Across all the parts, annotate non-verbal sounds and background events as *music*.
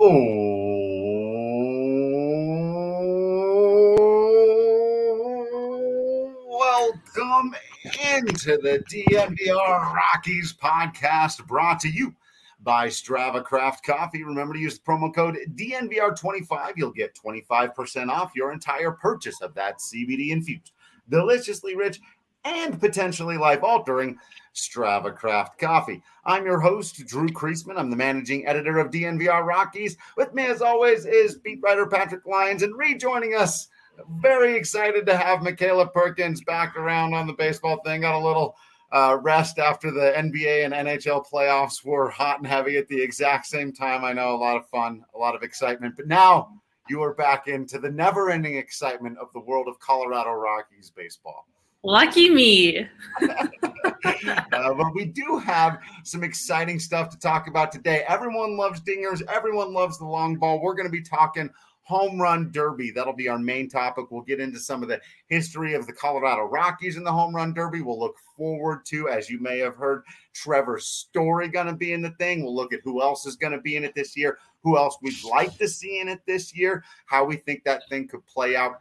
Oh, welcome into the DNVR Rockies podcast brought to you by Strava Craft Coffee. Remember to use the promo code DNVR25. You'll get 25% off your entire purchase of that CBD infused, deliciously rich, and potentially life altering Strava Craft Coffee. I'm your host, Drew Creasman. I'm the managing editor of DNVR Rockies. With me, as always, is beat writer Patrick Lyons, and rejoining us. Very excited to have Michaela Perkins back around on the baseball thing. Got a little uh, rest after the NBA and NHL playoffs were hot and heavy at the exact same time. I know a lot of fun, a lot of excitement, but now you are back into the never ending excitement of the world of Colorado Rockies baseball. Lucky me. *laughs* uh, but we do have some exciting stuff to talk about today. Everyone loves dingers, everyone loves the long ball. We're going to be talking home run derby. That'll be our main topic. We'll get into some of the history of the Colorado Rockies in the home run derby. We'll look forward to, as you may have heard, Trevor's Story going to be in the thing. We'll look at who else is going to be in it this year, who else we'd like to see in it this year, how we think that thing could play out.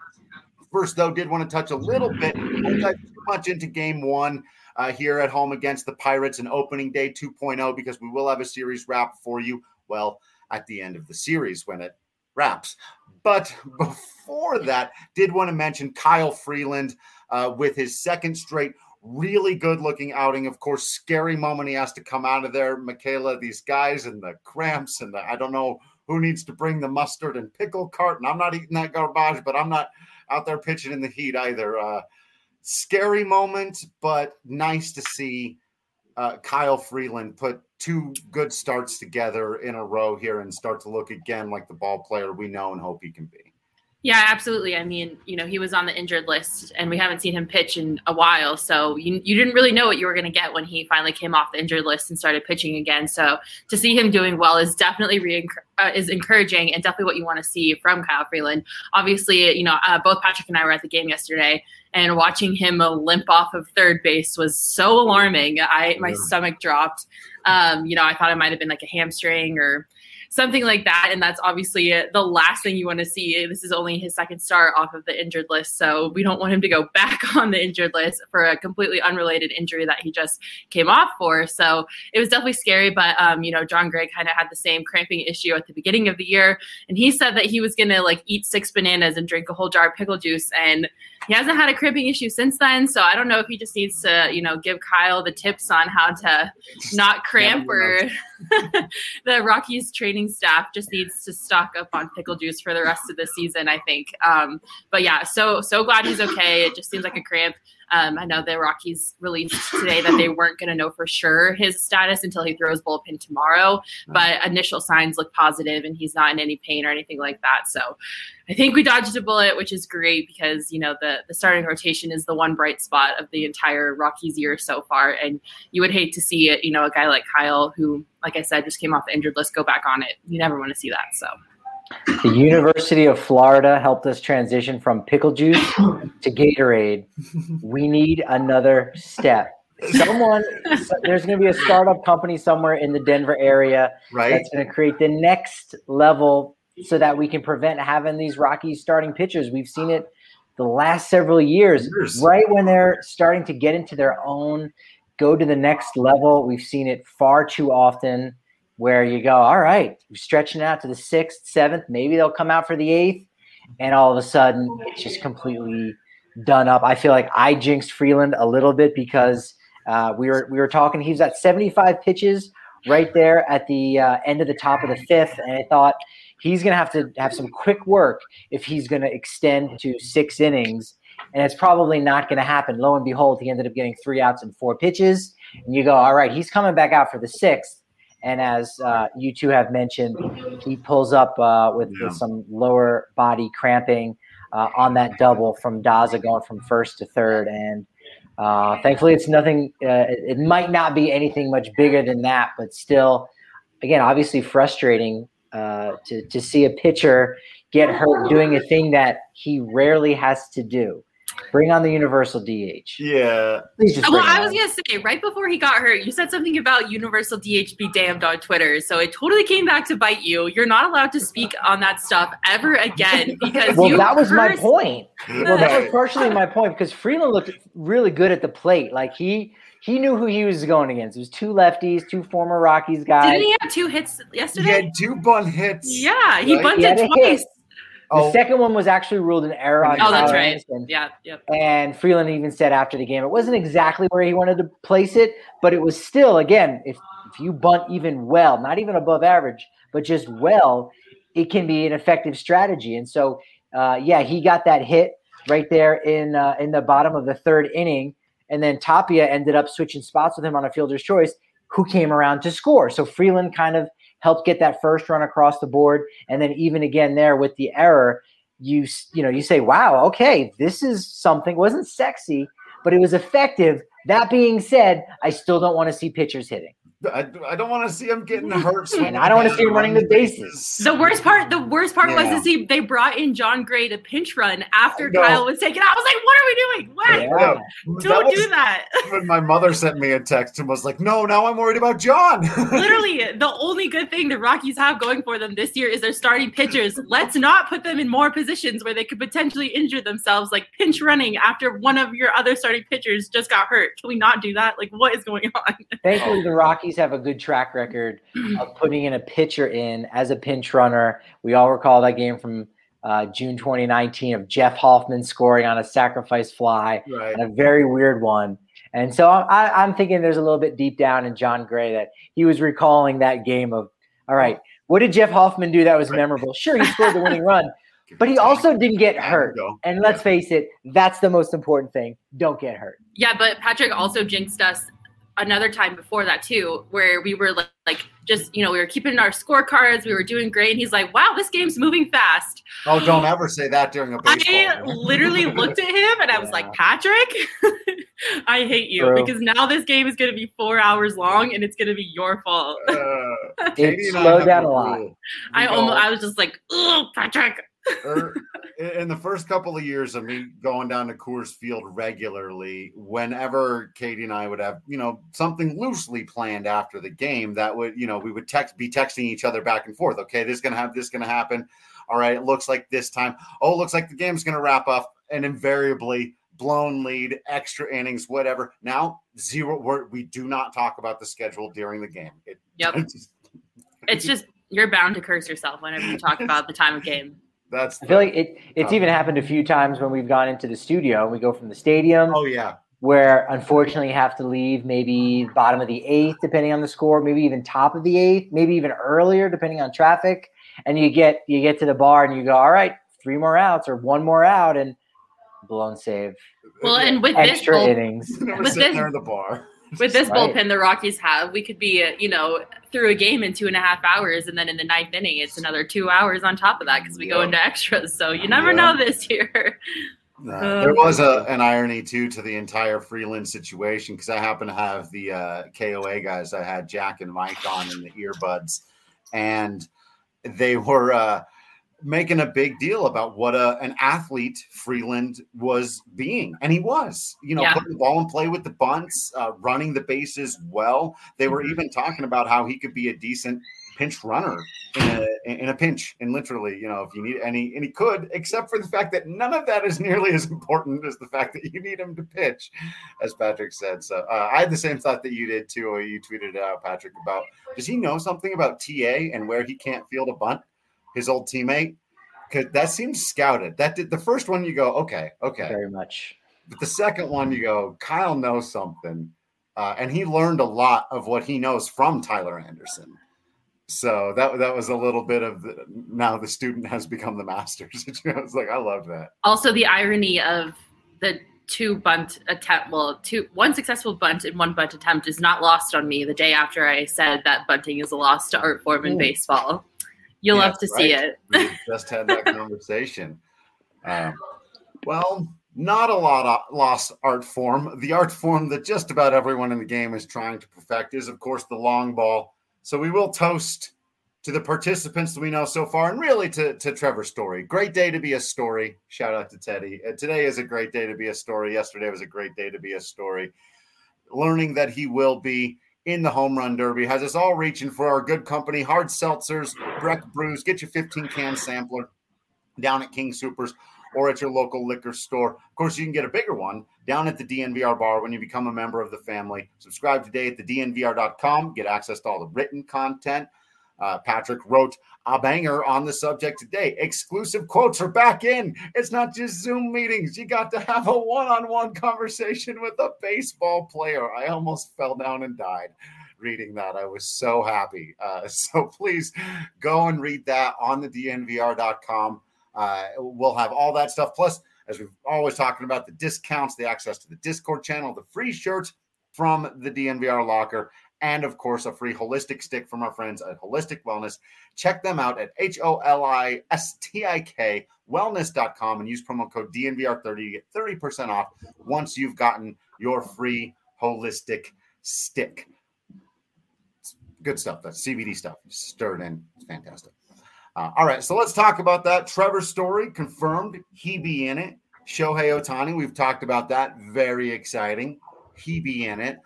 First, though, did want to touch a little bit, too much into game one. Uh, here at home against the Pirates and opening day 2.0 because we will have a series wrap for you. Well, at the end of the series when it wraps. But before that, did want to mention Kyle Freeland uh, with his second straight really good looking outing. Of course, scary moment he has to come out of there. Michaela, these guys and the cramps and the I don't know who needs to bring the mustard and pickle cart. And I'm not eating that garbage, but I'm not out there pitching in the heat either. Uh, scary moment, but nice to see uh, Kyle Freeland put two good starts together in a row here and start to look again like the ball player we know and hope he can be. Yeah, absolutely. I mean, you know, he was on the injured list and we haven't seen him pitch in a while. So you, you didn't really know what you were going to get when he finally came off the injured list and started pitching again. So to see him doing well is definitely re- uh, is encouraging and definitely what you want to see from Kyle Freeland. Obviously, you know, uh, both Patrick and I were at the game yesterday and watching him limp off of third base was so alarming. I my stomach dropped. Um, you know, I thought it might have been like a hamstring or something like that. And that's obviously the last thing you want to see. This is only his second start off of the injured list. So we don't want him to go *laughs* back on the injured list for a completely unrelated injury that he just came off for. So it was definitely scary. But, um, you know, Jon Gray kind of had the same cramping issue at the beginning of the year. And he said that he was going to like eat six bananas and drink a whole jar of pickle juice. And he hasn't had a cramping issue since then. So I don't know if he just needs to, you know, give Kyle the tips on how to not cramp or *laughs* the Rockies training staff just needs to stock up on pickle juice for the rest of the season, I think. Um, but yeah, so so glad he's okay. It just seems like a cramp. Um, I know the Rockies released today that they weren't going to know for sure his status until he throws bullpen tomorrow, but initial signs look positive and he's not in any pain or anything like that. So I think we dodged a bullet, which is great because you know the the starting rotation is the one bright spot of the entire Rockies year so far, and you would hate to see it. You know, a guy like Kyle, who, like I said, just came off the injured list, go back on it. You never want to see that. So. The University of Florida helped us transition from pickle juice *laughs* to Gatorade. We need another step. Someone, there's going to be a startup company somewhere in the Denver area right. that's going to create the next level so that we can prevent having these Rockies starting pitchers. We've seen it the last several years, years, right when they're starting to get into their own, go to the next level. We've seen it far too often where you go, all right, you're stretching out to the sixth, seventh, maybe they'll come out for the eighth, and all of a sudden it's just completely done up. I feel like I jinxed Freeland a little bit because uh, we were we were talking. He's at 75 pitches right there at the uh, end of the top of the fifth, and I thought he's going to have to have some quick work if he's going to extend to six innings. And it's probably not going to happen. Lo and behold, he ended up getting three outs and four pitches. And you go, all right, he's coming back out for the sixth. And as uh, you two have mentioned, he pulls up uh, with, yeah. with, some lower body cramping uh, on that double from Daza going from first to third. And uh, thankfully, it's nothing, uh, it, it might not be anything much bigger than that, but still, again, obviously frustrating uh, to, to see a pitcher, get hurt doing a thing that he rarely has to do. Bring on the universal DH. Yeah. Just uh, Well, I was on. gonna say right before he got hurt, you said something about universal DH be damned on Twitter. So it totally came back to bite you. You're not allowed to speak on that stuff ever again *laughs* because Well, you that was my point. Well, that was *laughs* partially my point because Freeland looked really good at the plate. Like he he knew who he was going against. It was two lefties, two former Rockies guys. Didn't he have two hits yesterday? He yesterday? had two bunt hits. Yeah, he Right? bunted He had hit. twice. The Oh, second one was actually ruled an error on Oh, that's right. Anderson. Yeah, yep. And Freeland even said after the game, it wasn't exactly where he wanted to place it, but it was still, again, if, if you bunt even well, not even above average, but just well, it can be an effective strategy. And so, uh, yeah, he got that hit right there in uh, in the bottom of the third inning, and then Tapia ended up switching spots with him on a fielder's choice, who came around to score. So Freeland kind of helped get that first run across the board, and then even again there with the error, you you know you say, wow, okay, this is something. It wasn't sexy, but it was effective. That being said, I still don't want to see pitchers hitting. I, I don't want to see him getting hurt. And I don't wanna see him *laughs* running the bases. The worst part, the worst part was to see they brought in Jon Gray to pinch run after Kyle was taken out. I was like, what are we doing? What? Yeah. Don't was do that. *laughs* when my mother sent me a text and was like, "No, now I'm worried about Jon." *laughs* Literally, the only good thing the Rockies have going for them this year is their starting pitchers. Let's not put them in more positions where they could potentially injure themselves, like pinch running after one of your other starting pitchers just got hurt. Can we not do that? Like, what is going on? Thankfully, the oh. Rockies have a good track record of putting in a pitcher in as a pinch runner. We all recall that game from uh, June 2019 of Jeff Hoffman scoring on a sacrifice fly right. and a very weird one. And so I, I'm thinking there's a little bit deep down in Jon Gray that he was recalling that game of, all right, what did Jeff Hoffman do that was memorable? Sure, he scored the winning run, *laughs* but he also didn't get hurt. And let's face it, that's the most important thing. Don't get hurt. Yeah, but Patrick also jinxed us another time before that too, where we were like, like just you know we were keeping our scorecards, we were doing great, and he's like, "Wow, this game's moving fast." Oh, don't ever say that during a baseball. I game. literally *laughs* looked at him and I was Yeah. like, Patrick, *laughs* I hate you True. because now this game is going to be four hours long and it's going to be your fault. Uh, *laughs* It I slowed have down a a lot. I almost, I was just like, oh, Patrick. Er, *laughs* in the first couple of years of me going down to Coors Field regularly, whenever Katie and I would have, you know, something loosely planned after the game, that would, you know, we would text, be texting each other back and forth. Okay, this is gonna have this gonna happen. All right, it looks like this time. Oh, it looks like the game's gonna wrap up, and invariably blown lead, extra innings, whatever. Now zero. We're, we do not talk about the schedule during the game. It, Yep. *laughs* It's just, you're bound to curse yourself whenever you talk *laughs* about the time of game. That's. I feel like it, it's even happened a few times when we've gone into the studio. and We go from the stadium Oh yeah. where unfortunately you have to leave maybe bottom of the eighth, depending on the score, maybe even top of the eighth, maybe even earlier, depending on traffic. And you get you get to the bar and you go, all right, three more outs or one more out, and blown save, Well, and with this, extra bull- innings. *laughs* With sitting this- there in the bar. With this Right. bullpen the Rockies have, we could be, uh, you know, through a game in two and a half hours, and then in the ninth inning, it's another two hours on top of that because we go into extras. So you never Yeah. know this year. Uh, there was a, an irony too to the entire Freeland situation because I happen to have the uh, KOA guys. I had Jack and Mike on in the earbuds, and they were uh, making a big deal about what a, an athlete Freeland was being, and he was. You know, Yeah. putting the ball in play with the bunts, uh, running the bases well. They were Mhm. even talking about how he could be a decent pinch runner in a, in a pinch and literally you know if you need any and he could except for the fact that none of that is nearly as important as the fact that you need him to pitch as patrick said so uh, i had the same thought that you did too you tweeted out patrick about does he know something about ta and where he can't field a bunt his old teammate because that seems scouted that did the first one you go okay okay Very much. but the second one, you go, Kyle knows something. Uh, and he learned a lot of what he knows from Tyler Anderson. So that that was a little bit of the, now the student has become the master. *laughs* I was like, I love that. Also, the irony of the two bunt attempt, well, two one successful bunt and one bunt attempt is not lost on me. The day after I said that bunting is a lost art form in Ooh. baseball, you'll Yeah, love to see it. We *laughs* just had that conversation. Um, well, not a lot of lost art form. The art form that just about everyone in the game is trying to perfect is, of course, the long ball. So we will toast to the participants that we know so far, and really to, to Trevor Story. Great day to be a story. Shout out to Teddy. Uh, today is a great day to be a story. Yesterday was a great day to be a story. Learning that he will be in the home run derby has us all reaching for our good company, hard seltzers, Breck brews. Get your 15 can sampler down at King Supers or at your local liquor store. Of course, you can get a bigger one down at the DNVR bar when you become a member of the family. Subscribe today at the DNVR.com. Get access to all the written content. Uh, Patrick wrote a banger on the subject today. Exclusive quotes are back in. It's not just Zoom meetings. You got to have a one on one conversation with a baseball player. I almost fell down and died reading that. I was so happy. Uh, *laughs* so please go and read that on the DNVR.com. Uh, we'll have all that stuff. Plus, as we've always talking about, the discounts, the access to the Discord channel, the free shirts from the DNVR locker, and of course, a free holistic stick from our friends at Holistik Wellness. Check them out at H O L I S T I K wellness.com and use promo code DNVR30 to get 30% off once you've gotten your free holistic stick. It's good stuff. That's CBD stuff. Stirred in. It's fantastic. Uh, all right, so let's talk about that. Trevor Story confirmed he be in it. Shohei Ohtani, we've talked about that. Very exciting. He be in it.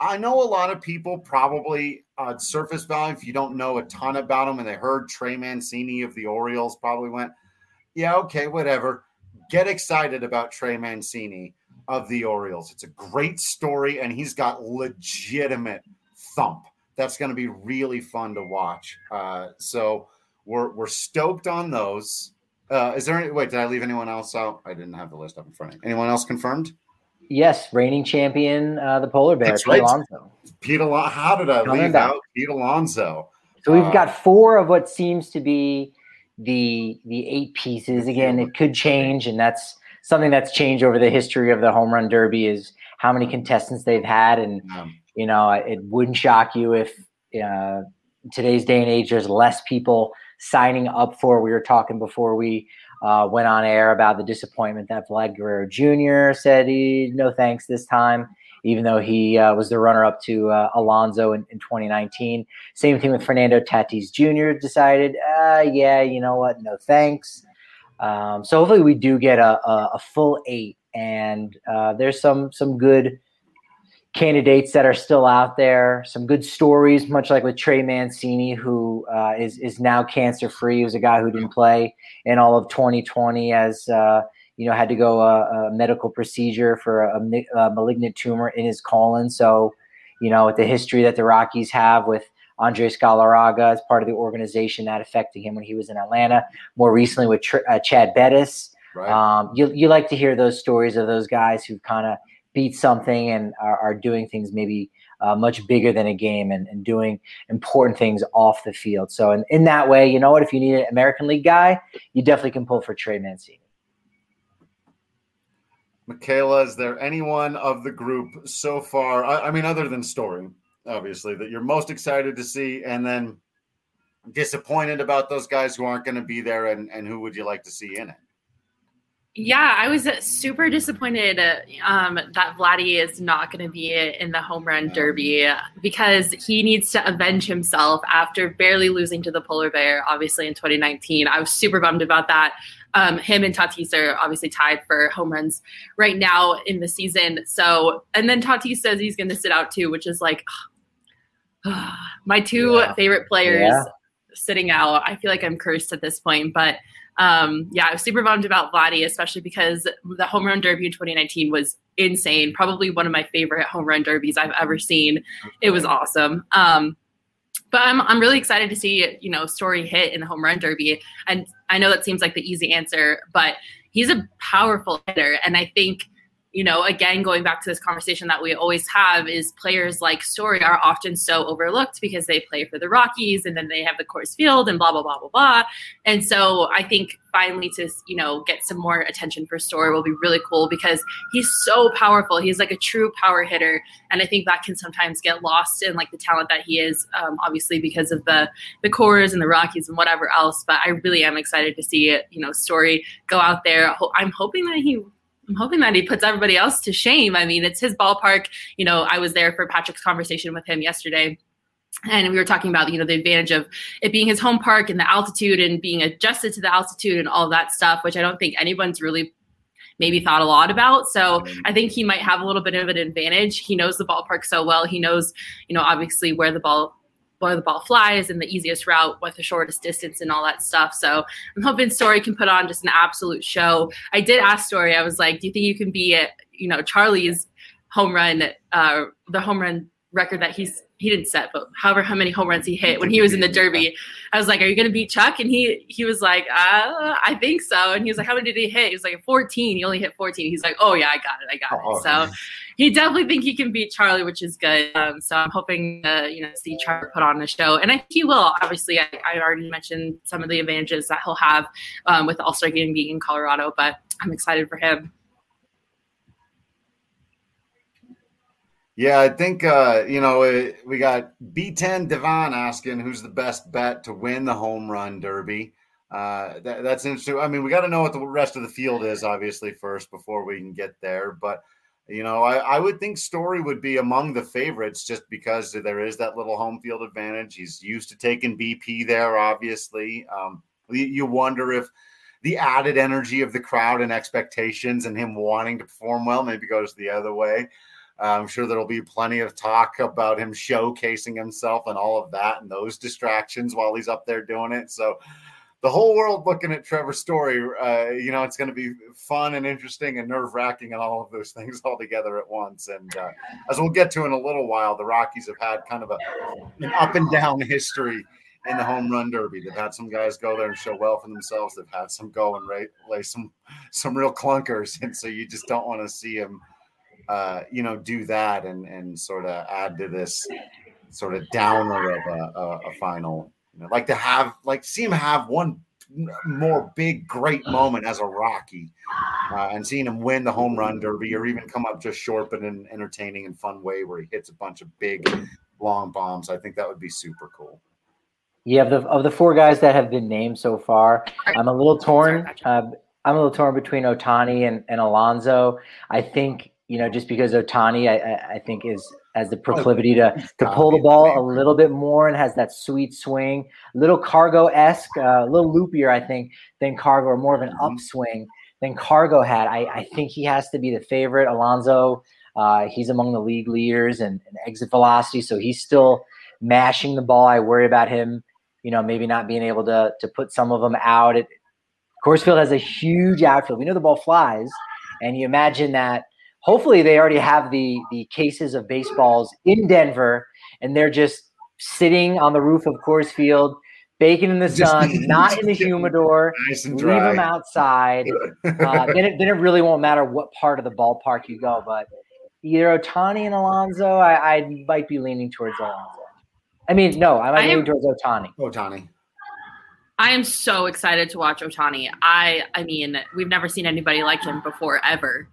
I know a lot of people probably uh, surface value, if you don't know a ton about them, and they heard Trey Mancini of the Orioles, probably went, yeah, okay, whatever. Get excited about Trey Mancini of the Orioles. It's a great story, and he's got legitimate thump. That's going to be really fun to watch. Uh, so, we're we're stoked on those. Uh, is there any wait? Did I leave anyone else out? I didn't have the list up in front of me. Anyone else confirmed? Yes, reigning champion, uh, the polar bear, That's Pete right. Alonso. Pete Alonso. How did I Coming leave back. out Pete Alonso? So we've Uh, got four of what seems to be the the eight pieces. Again, it could change, and that's something that's changed over the history of the home run derby is how many contestants they've had, and you know it wouldn't shock you if uh, today's day and age there's less people signing up for. We were talking before we uh, went on air about the disappointment that Vlad Guerrero Jr. said he no thanks this time, even though he uh, was the runner up to uh, Alonso in, in 2019. Same thing with Fernando Tatis Jr. Decided, uh, yeah, you know what, no thanks. Um, so hopefully we do get a, a, a full eight, and uh, there's some some good candidates that are still out there. Some good stories, much like with Trey Mancini, who uh, is is now cancer free. He was a guy who didn't play in all of 2020 as uh, you know had to go a, a medical procedure for a, a malignant tumor in his colon. So you know with the history that the Rockies have with Andres Galarraga as part of the organization that affected him when he was in Atlanta. More recently with Tr- uh, Chad Bettis. right. Um, you you like to hear those stories of those guys who kind of beat something and are, are doing things maybe uh, much bigger than a game and, and doing important things off the field. So in, in that way, you know what? If you need an American League guy, you definitely can pull for Trey Mancini. Michaela, is there anyone of the group so far? I, I mean, other than Story, obviously, that you're most excited to see, and then disappointed about those guys who aren't going to be there, and, and who would you like to see in it? Yeah, I was uh, super disappointed uh, um, that Vladdy is not going to be in the home run derby because he needs to avenge himself after barely losing to the polar bear, obviously in 2019. I was super bummed about that. Um, him and Tatis are obviously tied for home runs right now in the season. So, and then Tatis says he's going to sit out too, which is like *sighs* my two Yeah. favorite players Yeah. sitting out. I feel like I'm cursed at this point, but um, yeah, I was super bummed about Vladdy, especially because the home run derby in 2019 was insane. Probably one of my favorite home run derbies I've ever seen. It was awesome. Um, but I'm I'm really excited to see you know Story hit in the home run derby, and I know that seems like the easy answer, but he's a powerful hitter, and I think you know again going back to this conversation that we always have is players like Story are often so overlooked because they play for the Rockies and then they have the Coors Field and blah blah blah blah blah, and so I think finally to you know get some more attention for Story will be really cool because he's so powerful. He's like a true power hitter, and I think that can sometimes get lost in like the talent that he is, um, obviously because of the the Coors and the Rockies and whatever else. But I really am excited to see it. You know, Story go out there. I'm hoping that he. I'm hoping that he puts everybody else to shame. I mean, it's his ballpark. You know, I was there for Patrick's conversation with him yesterday and we were talking about you know the advantage of it being his home park and the altitude and being adjusted to the altitude and all that stuff which i don't think anyone's really maybe thought a lot about so i think he might have a little bit of an advantage he knows the ballpark so well he knows you know obviously where the ball where the ball flies and the easiest route with the shortest distance and all that stuff. So i'm hoping story can put on just an absolute show. I did ask story i was like do you think you can be at you know charlie's home run uh the home run record that he's he didn't set, but however how many home runs he hit when he was in the Derby. I was like, "Are you going to beat Chuck?" And he he was like, uh, "I think so." And he was like, "How many did he hit?" He was like, "14." He only hit 14. He's like, "Oh yeah, I got it, I got oh, it." So he definitely think he can beat Charlie, which is good. Um, so I'm hoping to you know see Charlie put on a show, and I think he will. Obviously, I, I already mentioned some of the advantages that he'll have um, with the All Star game being in Colorado, but I'm excited for him. Yeah, I think uh, you know we got B10 Devon asking who's the best bet to win the home run derby. Uh, that, that's interesting. I mean, we got to know what the rest of the field is, obviously, first before we can get there. But you know, I, I would think Story would be among the favorites just because there is that little home field advantage. He's used to taking BP there, obviously. Um, you, you wonder if the added energy of the crowd and expectations and him wanting to perform well maybe goes the other way. I'm sure there'll be plenty of talk about him showcasing himself and all of that and those distractions while he's up there doing it. So the whole world looking at Trevor Story, uh, you know, it's going to be fun and interesting and nerve wracking and all of those *laughs* things all together at once. And uh, as we'll get to in a little while, the Rockies have had kind of a, an up and down history in the home run derby. They've had some guys go there and show well for themselves. They've had some go and lay, lay some some real clunkers, *laughs* and so you just don't want to see them uh, you know, do that and and sort of add to this sort of downer of a, a, a final. You know, like to have like see him have one more big great moment as a Rocky, uh, and seeing him win the home run derby or even come up just short, but in an entertaining and fun way where he hits a bunch of big long bombs. I think that would be super cool. Yeah, of the of the four guys that have been named so far, I'm a little torn. Uh, I'm a little torn between Ohtani and, and Alonso. I think you know, just because Ohtani, I, I think is has the proclivity to to pull the ball a little bit more and has that sweet swing, a little CarGo esque, uh, a little loopier, I think, than CarGo, or more of an mm-hmm. upswing than CarGo had. I, I think he has to be the favorite. Alonso, uh, he's among the league leaders and, and exit velocity, so he's still mashing the ball. I worry about him, you know, maybe not being able to to put some of them out. It, Coors Field has a huge outfield. We know the ball flies, and you imagine that hopefully they already have the the cases of baseballs in Denver, and they're just sitting on the roof of Coors Field, baking in the sun, *laughs* not in the humidor. Nice leave them outside. *laughs* Uh, then it then it really won't matter what part of the ballpark you go. But either Ohtani and Alonso, I, I might be leaning towards Alonso. I mean, no, I might be leaning towards Ohtani. Ohtani. I am so excited to watch Ohtani. I I mean, we've never seen anybody like him before ever.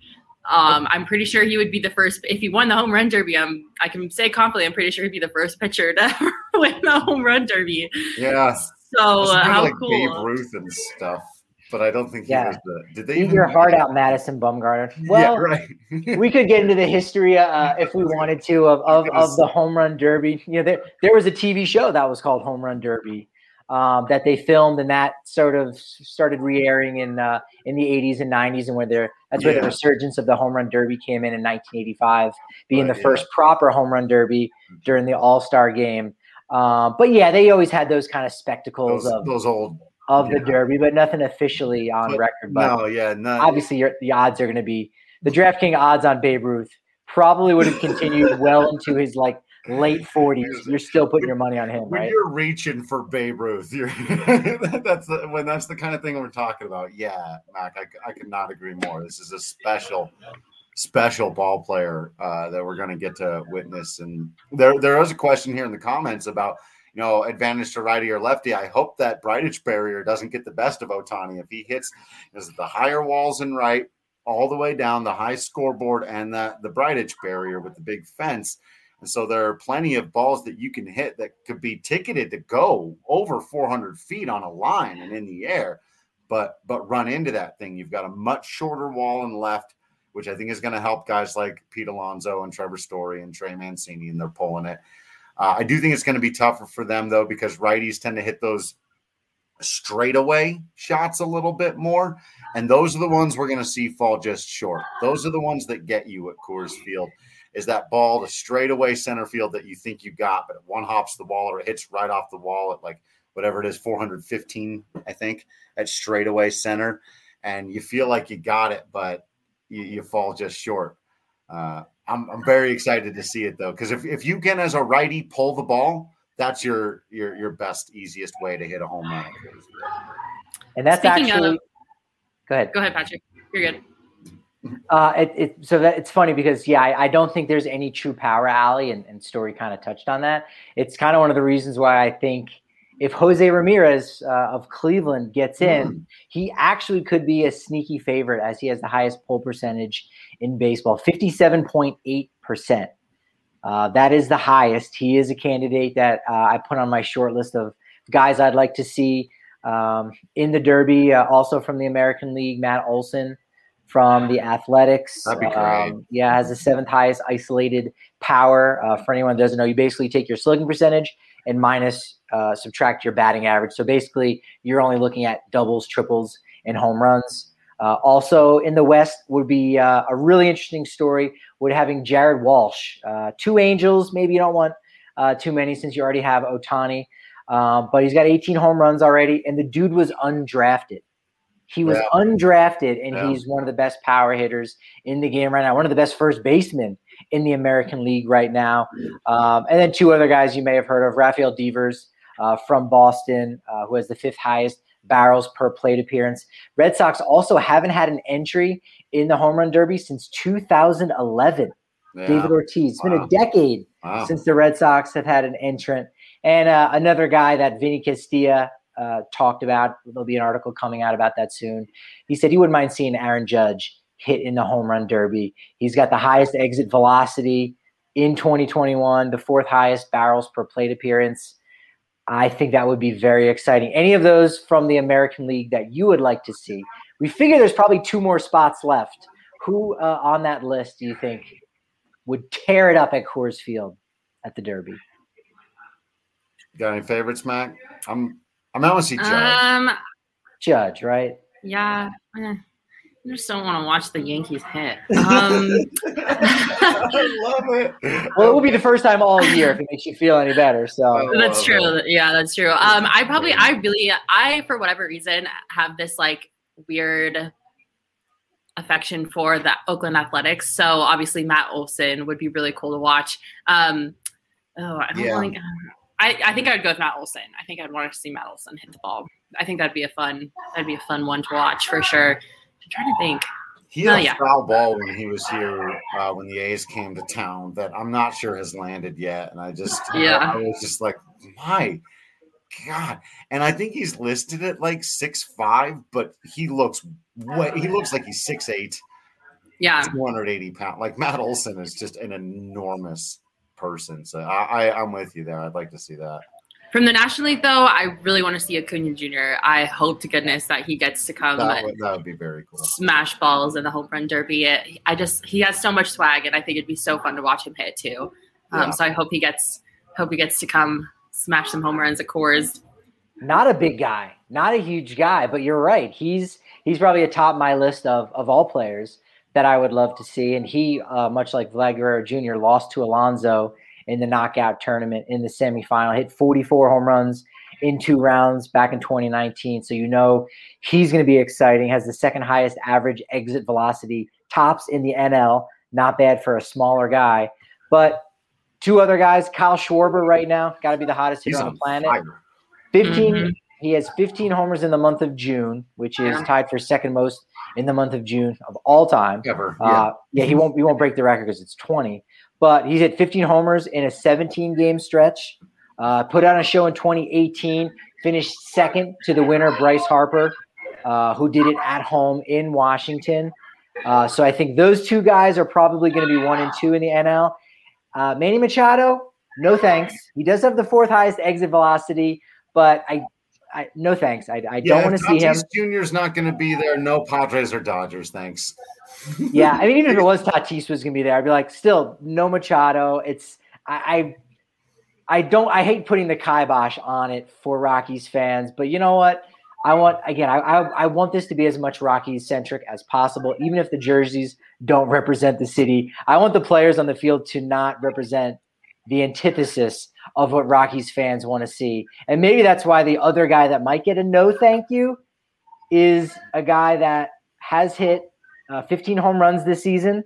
Um, I'm pretty sure he would be the first if he won the home run derby. I'm I can say confidently, I'm pretty sure he'd be the first pitcher to *laughs* win the home run derby. Yeah. So uh, how like cool. Babe Ruth and stuff, but I don't think yeah. The, did they Leave your heart out, Madison Bumgarner? *laughs* Well, yeah, right. *laughs* we could get into the history uh, if we wanted to of, of, of the home run derby. You know, there there was a TV show that was called Home Run Derby um, that they filmed, and that sort of started re-airing in uh, in the 80s and 90s, and where there that's yeah. where the resurgence of the home run derby came in in 1985, being right, the first proper home run derby during the All Star game. Um, but yeah, they always had those kind of spectacles those, of those old of yeah. the derby, but nothing officially on but, record. But no, yeah, not, obviously the odds are going to be the DraftKings odds on Babe Ruth probably would have continued well into his like late 40s, you're still putting your money on him, when right? you're reaching for Babe Ruth, you're *laughs* that's the, when that's the kind of thing we're talking about. Yeah, Mac, I, I could not agree more. This is a special, special ball player uh, that we're going to get to witness. And there, there is a question here in the comments about you know advantage to righty or lefty. I hope that Bridich barrier doesn't get the best of Ohtani if he hits is the higher walls in right all the way down the high scoreboard and the the Bridich barrier with the big fence and so there are plenty of balls that you can hit that could be ticketed to go over 400 feet on a line and in the air, but but run into that thing. You've got a much shorter wall and left, which I think is going to help guys like Pete Alonso and Trevor Story and Trey Mancini, and they're pulling it. Uh, I do think it's going to be tougher for them though because righties tend to hit those straightaway shots a little bit more, and those are the ones we're going to see fall just short. Those are the ones that get you at Coors Field. Is that ball the straightaway center field that you think you got, but it one hops the wall or it hits right off the wall at like whatever it is, 415, I think, at straightaway center, and you feel like you got it, but you, you fall just short. Uh, I'm, I'm very excited to see it though, because if, if you can, as a righty, pull the ball, that's your your your best, easiest way to hit a home run. And that's Speaking actually. of- go ahead. Go ahead, Patrick. You're good. Uh, it, it, so that it's funny because yeah, I, I don't think there's any true power alley, and, and Story kind of touched on that. It's kind of one of the reasons why I think if Jose Ramirez uh, of Cleveland gets in, he actually could be a sneaky favorite as he has the highest pull percentage in baseball, fifty-seven point eight percent. Uh, that is the highest. He is a candidate that uh, I put on my short list of guys I'd like to see um, in the Derby. Uh, also from the American League, Matt Olson from the Athletics. That'd be great. Um, yeah, has the seventh highest isolated power. Uh, for anyone who doesn't know, you basically take your slugging percentage and minus uh, subtract your batting average. So basically, you're only looking at doubles, triples, and home runs. Uh, also in the West would be uh, a really interesting story. Would having Jared Walsh, uh, two Angels. Maybe you don't want uh, too many since you already have Ohtani, um, but he's got 18 home runs already, and the dude was undrafted. He was Yeah. undrafted, and Yeah. he's one of the best power hitters in the game right now. One of the best first basemen in the American League right now. Um, and then two other guys you may have heard of: Rafael Devers uh, from Boston, uh, who has the fifth highest barrels per plate appearance. Red Sox also haven't had an entry in the home run derby since 2011. Yeah. David Ortiz. It's been a decade Wow. since the Red Sox have had an entrant. And uh, another guy that Vinny Castilla uh, talked about, there'll be an article coming out about that soon. He said he wouldn't mind seeing Aaron Judge hit in the home run derby. He's got the highest exit velocity in 2021, the fourth highest barrels per plate appearance. I think that would be very exciting. Any of those from the American League that you would like to see? We figure there's probably two more spots left. Who uh, on that list do you think would tear it up at Coors Field at the Derby? Got any favorites, Mac? I'm I'm out to see Judge. Um, Judge, right? yeah. I just don't want to watch the Yankees hit. *laughs* Um, I love it. Well, it will be the first time all year if it makes you feel any better. So that's true. it. Yeah, that's true. Um, I probably, I really, I for whatever reason have this like weird affection for the Oakland Athletics. So obviously Matt Olson would be really cool to watch. Um, oh, I don't Yeah. like. I, I think I'd go with Matt Olson. I think I'd want to see Matt Olson hit the ball. I think that'd be a fun that'd be a fun one to watch for sure. I'm trying to think. He had Oh, a yeah. foul ball when he was here uh, when the A's came to town that I'm not sure has landed yet, and I just Yeah. I was just like, my God! And I think he's listed at like six five, but he looks way, he looks like he's six eight, Yeah, 280 pounds. Like Matt Olson is just an enormous person. So I, I I'm with you there. I'd like to see that. from the National League though, I really want to see Acuna Jr. I hope to goodness that he gets to come. That would, that would be very cool. smash balls in the home run derby. It, I just he has so much swag, and I think it'd be so fun to watch him hit too. Um, Yeah. So I hope he gets hope he gets to come smash some home runs at Coors. not a big guy, not a huge guy, but you're right. He's he's probably atop my list of of all players that I would love to see. And he, uh, much like Vlad Guerrero Jr., lost to Alonso in the knockout tournament in the semifinal. Hit 44 home runs in two rounds back in 2019. So you know he's going to be exciting. Has the second highest average exit velocity, tops in the NL. Not bad for a smaller guy, but. Two other guys, Kyle Schwarber right now, got to be the hottest hitter on on the planet. fire. 15 Mhm. he has 15 homers in the month of June, which is tied for second most in the month of June of all time. Ever. Yeah. Uh, yeah, he won't he won't break the record because it's 20. But he's hit 15 homers in a 17 game stretch. Uh, put on a show in 2018, finished second to the winner Bryce Harper, uh, who did it at home in Washington. Uh, so I think those two guys are probably going to be one and two in the NL. Uh, Manny Machado, no thanks. He does have the fourth highest exit velocity, but I, I no thanks. I, I don't want to see him. Tatis Junior's not going to be there. No Padres or Dodgers. Thanks. *laughs* Yeah, I mean, even if it *laughs* was Tatis was going to be there, I'd be like, still no Machado. It's I, I don't. I hate putting the kibosh on it for Rockies fans, but you know what? I want again. I I, I want this to be as much Rockies centric as possible, even if the jerseys don't represent the city. I want the players on the field to not represent the antithesis of what Rockies fans want to see, and maybe that's why the other guy that might get a no thank you is a guy that has hit uh, 15 home runs this season,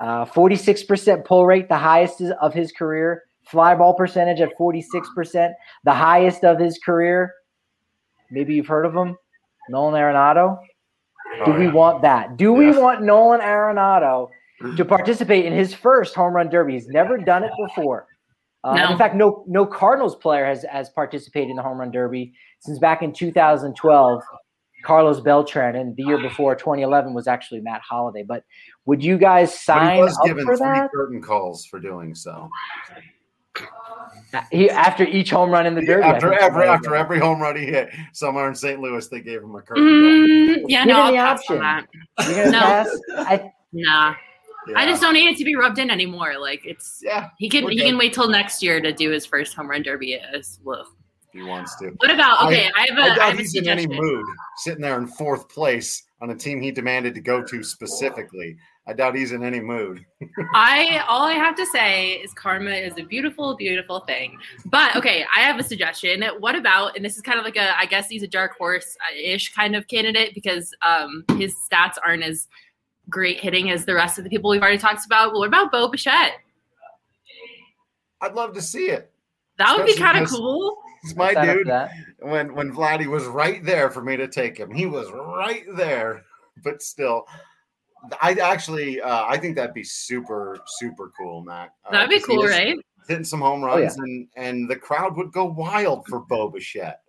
uh, 46% pull rate, the highest of his career fly ball percentage at 46%, the highest of his career. Maybe you've heard of him, Nolan Arenado. Do oh, we yeah. want that? Do we want Nolan Arenado to *clears throat* participate in his first home run derby? He's never done it before. Uh, no. In fact, no no Cardinals player has has participated in the home run derby since back in 2012. Carlos Beltran, and the year before, 2011, was actually Matt Holliday. But would you guys sign up for that? We plus given curtain calls for doing so. He after each home run in the derby. After every after every home run he hit, somewhere in St. Louis, they gave him a curtain. Mm, yeah, no, the option. no, I, nah. Yeah. I just don't need it to be rubbed in anymore. Like it's yeah, he can he good. can wait till next year to do his first home run derby. As well. He wants to. What about okay? I, I have a. I doubt I have he's in any mood sitting there in fourth place on a team he demanded to go to specifically. I doubt he's in any mood. *laughs* I all I have to say is karma is a beautiful, beautiful thing. But okay, I have a suggestion. What about and this is kind of like a I guess he's a dark horse ish kind of candidate because um his stats aren't as great hitting as the rest of the people we've already talked about. Well, what about Bo Bichette? I'd love to see it. That would be kind of cool. He's my dude. When when Vladdy was right there for me to take him, he was right there. But still, I actually, uh, I think that'd be super, super cool, Matt. Uh, that'd be cool, right? Hitting some home runs, oh, yeah. and and the crowd would go wild for Bo Bichette.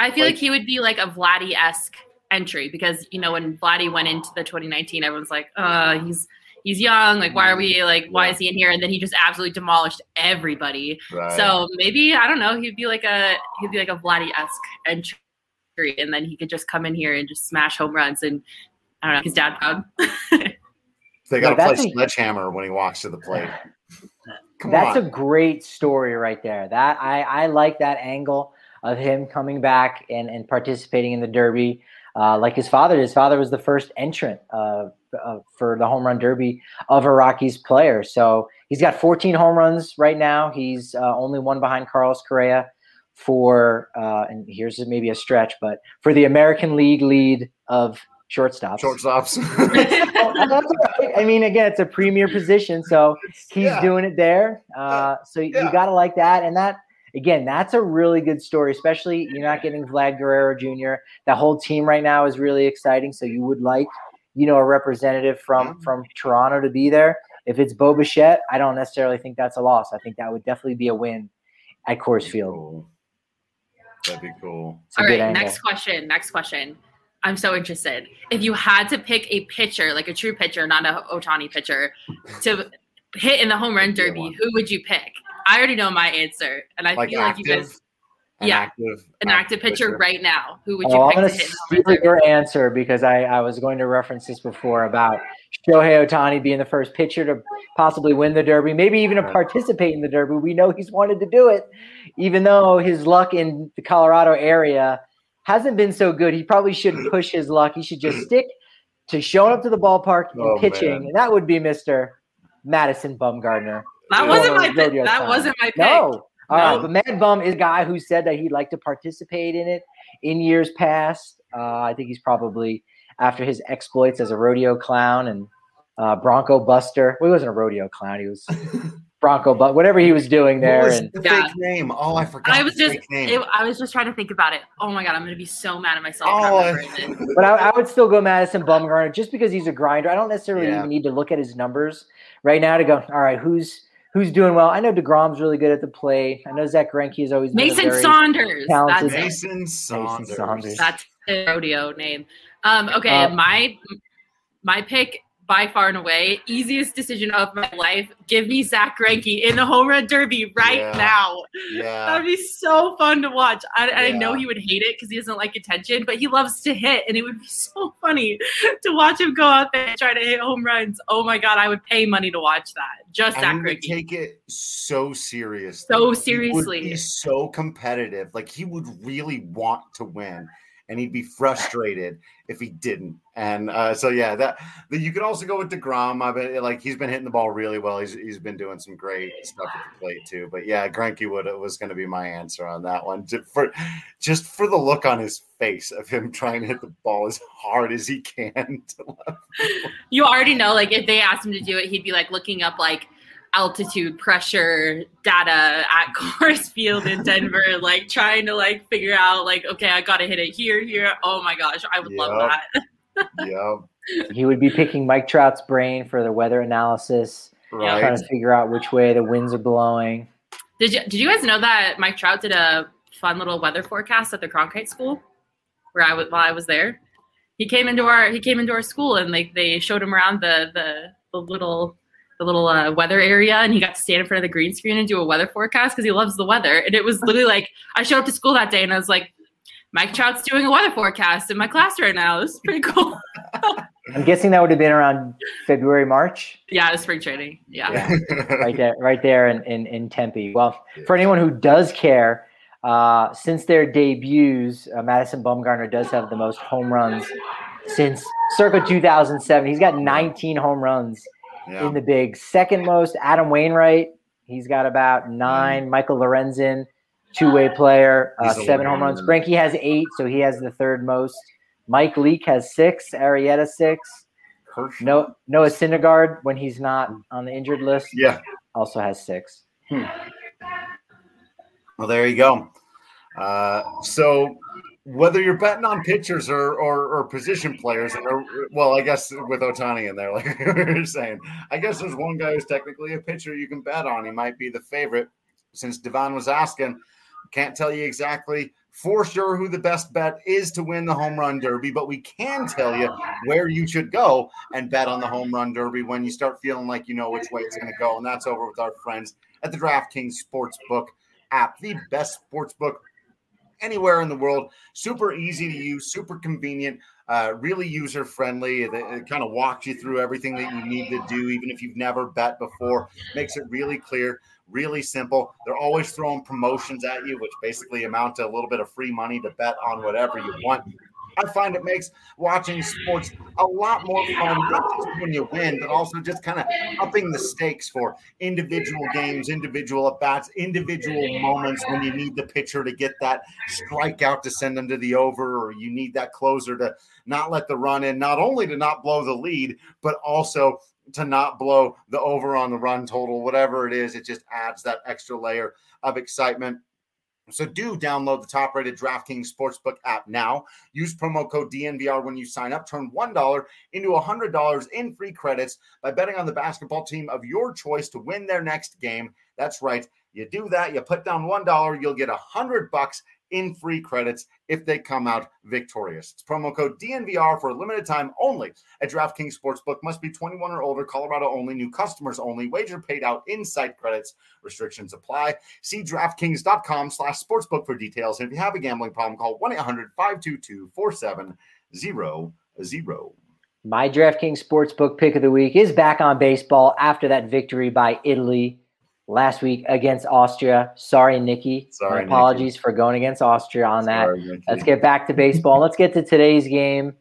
I feel like, like he would be like a Vladdy esque entry because you know when Vladdy went into the 2019, everyone's like, uh, he's he's young. Like, why are we like, why yeah. is he in here? And then he just absolutely demolished everybody. Right. So maybe I don't know. He'd be like a he'd be like a Vladdy esque entry, and then he could just come in here and just smash home runs and I don't know, his dad proud. *laughs* they got to play a, sledgehammer when he walks to the plate. Come that's on. a great story right there. That I, I like that angle of him coming back and, and participating in the Derby. Uh, like his father, his father was the first entrant uh, uh, for the home run derby of a Rockies player. So he's got 14 home runs right now. He's uh, only one behind Carlos Correa for, uh, and here's maybe a stretch, but for the American League lead of shortstops. Shortstops. *laughs* I mean, again, it's a premier position, so he's yeah. doing it there. Uh, so yeah. you got to like that, and that again, that's a really good story. Especially you're not getting Vlad Guerrero Jr. That whole team right now is really exciting. So you would like, you know, a representative from mm-hmm. from Toronto to be there. If it's Bo Bichette, I don't necessarily think that's a loss. I think that would definitely be a win at Coors Field. Cool. That'd be cool. All right, angle. next question. Next question. I'm so interested. If you had to pick a pitcher, like a true pitcher, not a Ohtani pitcher, to hit in the home run derby, who would you pick? I already know my answer, and I like feel active, like you guys. An yeah, active, an active, pitcher, pitcher, right now. Who would you oh, pick I'm going to hit? Steal your answer because I, I was going to reference this before about Shohei Ohtani being the first pitcher to possibly win the Derby, maybe even to participate in the Derby. We know he's wanted to do it, even though his luck in the Colorado area hasn't been so good. He probably shouldn't *clears throat* push his luck. He should just stick to showing up to the ballpark and oh, pitching. Man. And that would be Mr. Madison Bumgarner. That wasn't my pick. That time. wasn't my pick. No. All no. right, but Mad Bum is a guy who said that he'd like to participate in it in years past. Uh, I think he's probably after his exploits as a rodeo clown and uh, Bronco Buster. Well, he wasn't a rodeo clown. He was *laughs* Bronco, but whatever he was doing there, was and the yeah. fake name. Oh, I forgot. I was just, it, I was just trying to think about it. Oh my god, I'm gonna be so mad at myself. Oh, *laughs* but I, I, would still go Madison Bumgarner just because he's a grinder. I don't necessarily yeah. even need to look at his numbers right now to go. All right, who's who's doing well? I know Degrom's really good at the plate. I know Zach Greinke is always Mason Saunders. That's Mason Saunders. Mason Saunders. That's his rodeo name. Um, okay, uh, my my pick by far and away. Easiest decision of my life. Give me Zach Greinke in the home run derby right Yeah. now. Yeah. That'd be so fun to watch. I, I know he would hate it because he doesn't like attention, but he loves to hit, and it would be *laughs* so funny to watch him go out there and try to hit home runs. Oh my god, I would pay money to watch that. Just and he Greinke. take it so seriously. So seriously. be so competitive. Like he would really want to win, and he'd be frustrated if he didn't. And uh, so yeah, that the, you could also go with Degrom. I bet like he's been hitting the ball really well. He's he's been doing some great stuff at the plate too. But yeah, Greinke would was going to be my answer on that one. Just for just for the look on his face of him trying to hit the ball as hard as he can. *laughs* You already know, like if they asked him to do it, he'd be like looking up like altitude pressure data at *laughs* Coors Field in Denver, like trying to like figure out like, okay, I gotta hit it here, here. Oh my gosh, I would love that. *laughs* yeah, He would be picking Mike Trout's brain for the weather analysis, right. trying to figure out which way the winds are blowing. Did you did you guys know that Mike Trout did a fun little weather forecast at the Cronkite School, where I was while I was there? He came into our he came into our school and like they showed him around the the, the little the little uh, weather area and he got to stand in front of the green screen and do a weather forecast because he loves the weather and it was *laughs* literally like I showed up to school that day and I was like Mike Trout's doing a weather forecast in my class right now. This is pretty cool. *laughs* I'm guessing that would have been around February, March, yeah, it spring training. Yeah. Yeah. *laughs* right there, right there in, in, in Tempe. Well, for anyone who does care, uh, since their debuts, uh, Madison Bumgarner does have the most home runs since circa 2007. He's got 19 home runs yeah. in the big. Second most, Adam Wainwright. He's got about nine. Michael Lorenzen, two way player, uh, seven home runs. Lorenzen. Greinke has eight, so he has the third most. Mike Leake has six. Arrieta six. Kershaw. No, Noah Syndergaard, when he's not on the injured list, Yeah. also has six. Well, there you go. Uh, so whether you're betting on pitchers or, or, or position players, or well, I guess with Ohtani in there, *laughs* like were saying, I guess there's one guy who's technically a pitcher you can bet on. He might be the favorite. Since Devon was asking, can't tell you exactly for sure who the best bet is to win the home run derby, but we can tell you where you should go and bet on the home run derby when you start feeling like you know which way it's going to go. And that's over with our friends at the DraftKings Sportsbook app, the best sportsbook anywhere in the world. Super easy to use, super convenient, uh, really user friendly. It, it kind of walks you through everything that you need to do, even if you've never bet before. Makes it really clear, really simple. They're always throwing promotions at you, which basically amount to a little bit of free money to bet on whatever you want. I find it makes watching sports a lot more fun, when you win, but also just kind of upping the stakes for individual games, individual at bats, individual moments when you need the pitcher to get that strikeout to send them to the over, or you need that closer to not let the run in, not only to not blow the lead, but also to not blow the over on the run total, whatever it is. It just adds that extra layer of excitement. So do download the top-rated DraftKings Sportsbook app now. Use promo code DNVR when you sign up. Turn $1 into $100 in free credits by betting on the basketball team of your choice to win their next game. That's right. You do that, you put down $1, you'll get 100 bucks in free credits if they come out victorious. It's promo code DNVR for a limited time only at DraftKings Sportsbook. Must be 21 or older, Colorado only, new customers only. Wager paid out in site credits. Restrictions apply. See DraftKings.com slash sportsbook for details. And if you have a gambling problem, call 1 800 522 4700. My DraftKings Sportsbook pick of the week is back on baseball after that victory by Italy last week against Austria. Sorry, Nikki. Sorry, My apologies for going against Austria on that. Nikki. Let's get back to baseball. Let's get to today's game.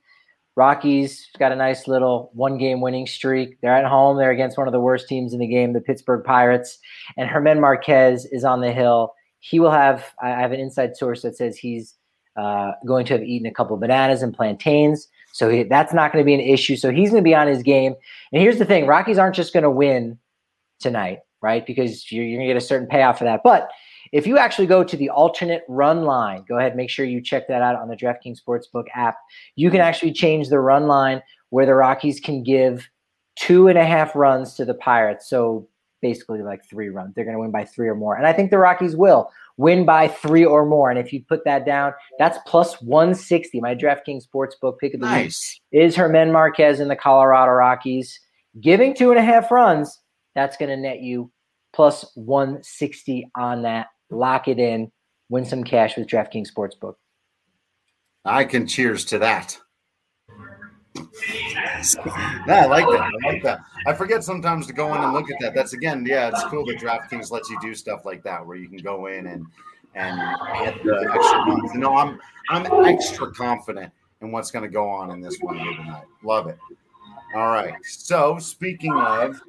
Rockies got a nice little one game winning streak. They're at home. They're against one of the worst teams in the game, the Pittsburgh Pirates. And German Marquez is on the hill. He will have, I have an inside source that says he's uh, going to have eaten a couple of bananas and plantains. So he, that's not going to be an issue. So he's going to be on his game. And here's the thing Rockies aren't just going to win tonight, right? Because you're, you're going to get a certain payoff for that. But if you actually go to the alternate run line, go ahead, make sure you check that out on the DraftKings Sportsbook app. You can actually change the run line where the Rockies can give two and a half runs to the Pirates. So basically, like three runs. They're going to win by three or more. And I think the Rockies will win by three or more. And if you put that down, that's plus 160. My DraftKings Sportsbook pick of the week is German Marquez in the Colorado Rockies. giving two and a half runs, that's going to net you plus 160 on that. Lock it in, win some cash with DraftKings Sportsbook. I can cheers to that. yeah, I like that. I like that. I forget sometimes to go in and look at that. That's again, yeah, it's cool that DraftKings lets you do stuff like that where you can go in and and get the extra ones. You know, I'm I'm extra confident in what's going to go on in this one tonight. Love it. All right. So speaking of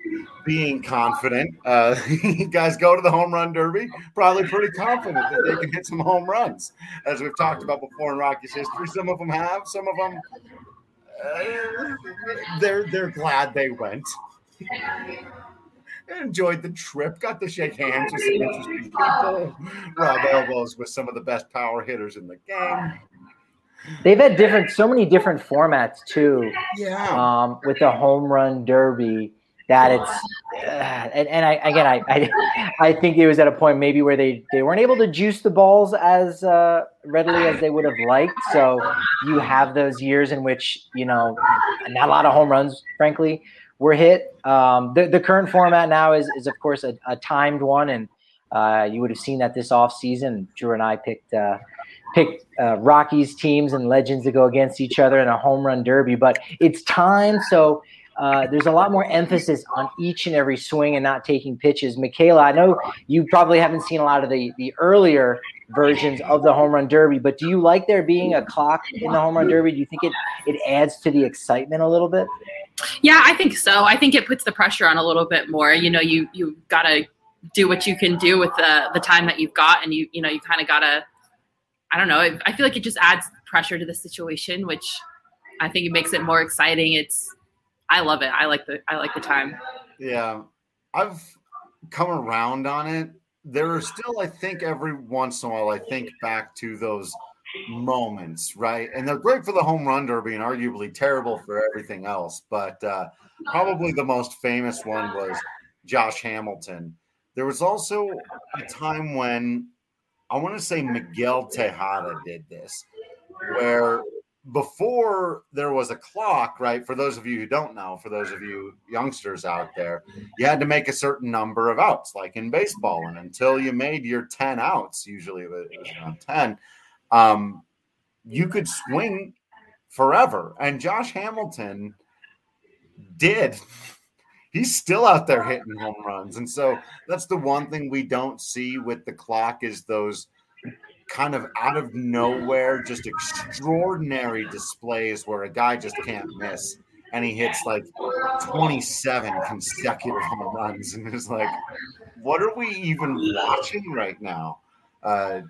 being confident, uh, *laughs* you guys go to the home run derby, probably pretty confident that they can hit some home runs, as we've talked about before in Rockies history. Some of them have, some of them uh, they're they're glad they went. Enjoyed the trip, got to shake hands with some interesting people, rub elbows with some of the best power hitters in the game. They've had different, so many different formats too. Yeah. Um, with the home run derby, that it's, uh, and, and I again, I, I, I think it was at a point maybe where they they weren't able to juice the balls as uh, readily as they would have liked. So you have those years in which you know not a lot of home runs, frankly, were hit. Um, the the current format now is is of course a, a timed one, and uh, you would have seen that this off season. Drew and I picked. Uh, picked uh, Rockies teams and legends to go against each other in a home run derby, but it's time. So uh, there's a lot more emphasis on each and every swing and not taking pitches. Michaela, I know you probably haven't seen a lot of the, the earlier versions of the home run derby, but do you like there being a clock in the home run derby? Do you think it, it adds to the excitement a little bit? Yeah, I think so. I think it puts the pressure on a little bit more. You know, you you gotta do what you can do with the the time that you've got, and you you know you kind of gotta I don't know. I feel like it just adds pressure to the situation, which I think it makes it more exciting. It's I love it. I like the I like the time. Yeah, I've come around on it. There are still, I think, every once in a while, I think back to those moments, right? And they're great for the home run derby and arguably terrible for everything else. But uh, probably the most famous one was Josh Hamilton. There was also a time when I want to say Miguel Tejada did this, where before there was a clock, right? For those of you who don't know, for those of you youngsters out there, you had to make a certain number of outs, like in baseball. And until you made your 10 outs, usually it was around 10, um, you could swing forever. And Josh Hamilton did he's still out there hitting home runs. And so that's the one thing we don't see with the clock is those kind of out of nowhere, just extraordinary displays where a guy just can't miss. And he hits like 27 consecutive home runs. And it's like, what are we even watching right now? Uh,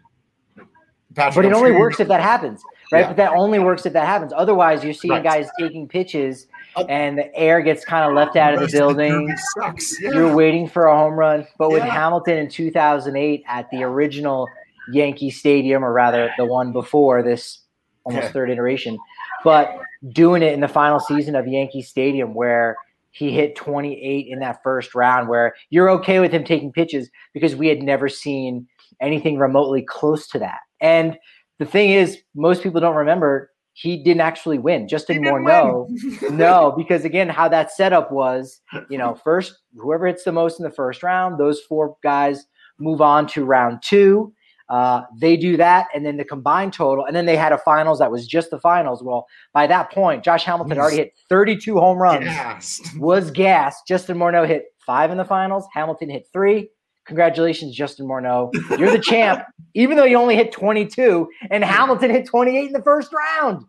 Patrick, but it I'm only sure works if that happens, right? Yeah. But that only works if that happens. Otherwise, you're seeing right. guys taking pitches and the air gets kind of left out of the building. Yeah. You're waiting for a home run. But with yeah. Hamilton in 2008 at the original Yankee Stadium, or rather the one before this almost third iteration, but doing it in the final season of Yankee Stadium where he hit 28 in that first round, where you're okay with him taking pitches because we had never seen anything remotely close to that. And the thing is, most people don't remember he didn't actually win. Justin Morneau, *laughs* no, because again, how that setup was, you know, first whoever hits the most in the first round, those four guys move on to round two. Uh, they do that, and then the combined total, and then they had a finals that was just the finals. Well, by that point, Josh Hamilton already hit 32 home runs, gassed. was gassed. Justin Morneau hit five in the finals. Hamilton hit three. Congratulations, Justin Morneau. You're the champ, *laughs* even though you only hit 22 and Hamilton hit 28 in the first round.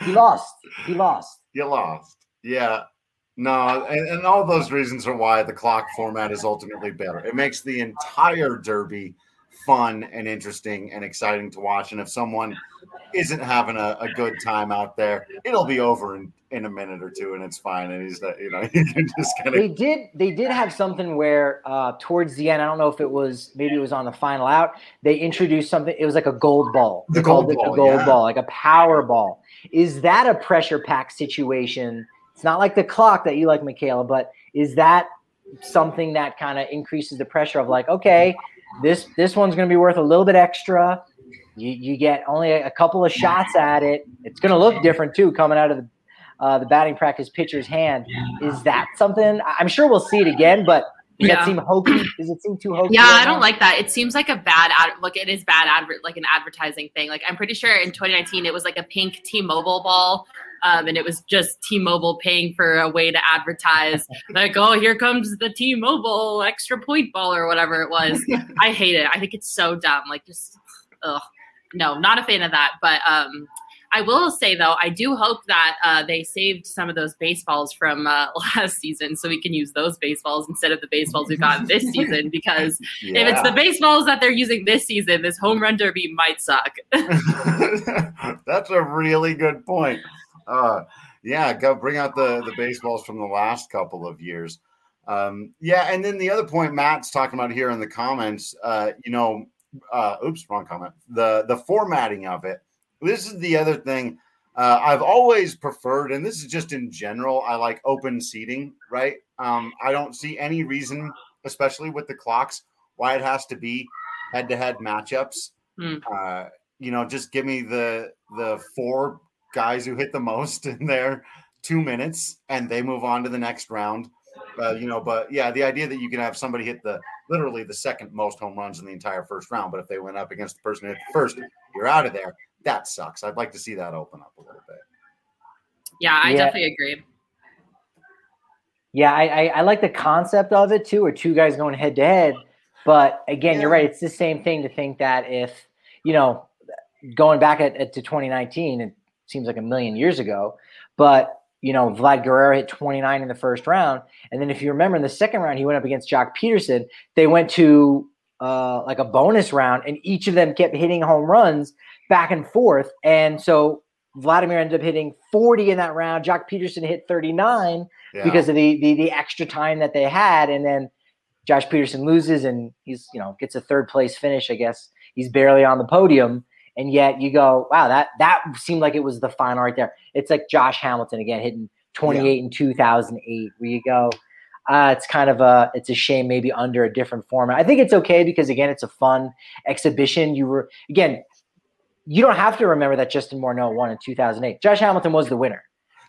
He lost. He lost. You lost. Yeah. No, and, and all those reasons are why the clock format is ultimately better. It makes the entire derby fun and interesting and exciting to watch. And if someone isn't having a, a good time out there, it'll be over in, in a minute or two, and it's fine. And he's, you know, *laughs* you can just kind of. They did. They did have something where uh, towards the end, I don't know if it was maybe it was on the final out. They introduced something. It was like a gold ball. The gold ball, a gold yeah. ball, like a power ball. Is that a pressure pack situation? It's not like the clock that you like, Michaela, but is that something that kind of increases the pressure of like, okay, this this one's going to be worth a little bit extra. You, you get only a couple of shots at it. It's going to look different too, coming out of the uh, the batting practice pitcher's hand. Is that something? I'm sure we'll see it again, but does Yeah. that seem hokey? Does it seem too hokey? Yeah, right I don't now? like that. It seems like a bad ad. Look, it is bad advert, like an advertising thing. Like I'm pretty sure in 2019 it was like a pink T-Mobile ball, um, and it was just T-Mobile paying for a way to advertise. *laughs* like, oh, here comes the T-Mobile extra point ball or whatever it was. *laughs* I hate it. I think it's so dumb. Like, just ugh, no, not a fan of that. But um, I will say though, I do hope that uh, they saved some of those baseballs from uh, *laughs* last season, so we can use those baseballs instead of the baseballs we got this season. Because if it's the baseballs that they're using this season, this home run derby might suck. That's a really good point. Uh, yeah, go bring out the the baseballs from the last couple of years. Um, yeah, and then the other point Matt's talking about here in the comments, uh, you know, uh, oops, wrong comment. The the formatting of it. This is the other thing uh, I've always preferred, and this is just in general. I like open seating, right? Um, I don't see any reason, especially with the clocks, why it has to be head to head matchups. Hmm. Uh, you know, just give me the the four guys who hit the most *laughs* in their two minutes, and they move on to the next round. Uh, you know, but yeah, the idea that you can have somebody hit the literally the second most home runs in the entire first round, but if they went up against the person who hit the first, you're out of there. That sucks. I'd like to see that open up a little bit. Yeah, I Yeah. definitely agree. Yeah, I, I, I like the concept of it too, or two guys going head to head. But again, you're right. It's the same thing to think that if you know, going back at, at to 2019, it seems like a million years ago. But you know, Vlad Guerrero hit 29 in the first round, and then if you remember in the second round, he went up against Joc Pederson. They went to uh, like a bonus round, and each of them kept hitting home runs back and forth. And so Vladimir ended up hitting 40 in that round. Joc Pederson hit 39 Yeah. because of the, the the extra time that they had, and then Josh Peterson loses, and he's you know gets a third place finish. I guess he's barely on the podium, and yet you go, wow, that that seemed like it was the final right there. It's like Josh Hamilton again hitting 28 in 2008, where you go. Uh, it's kind of a it's a shame maybe under a different format. I think it's okay because again it's a fun exhibition. You were again you don't have to remember that Justin Morneau won in 2008. Josh Hamilton was the winner.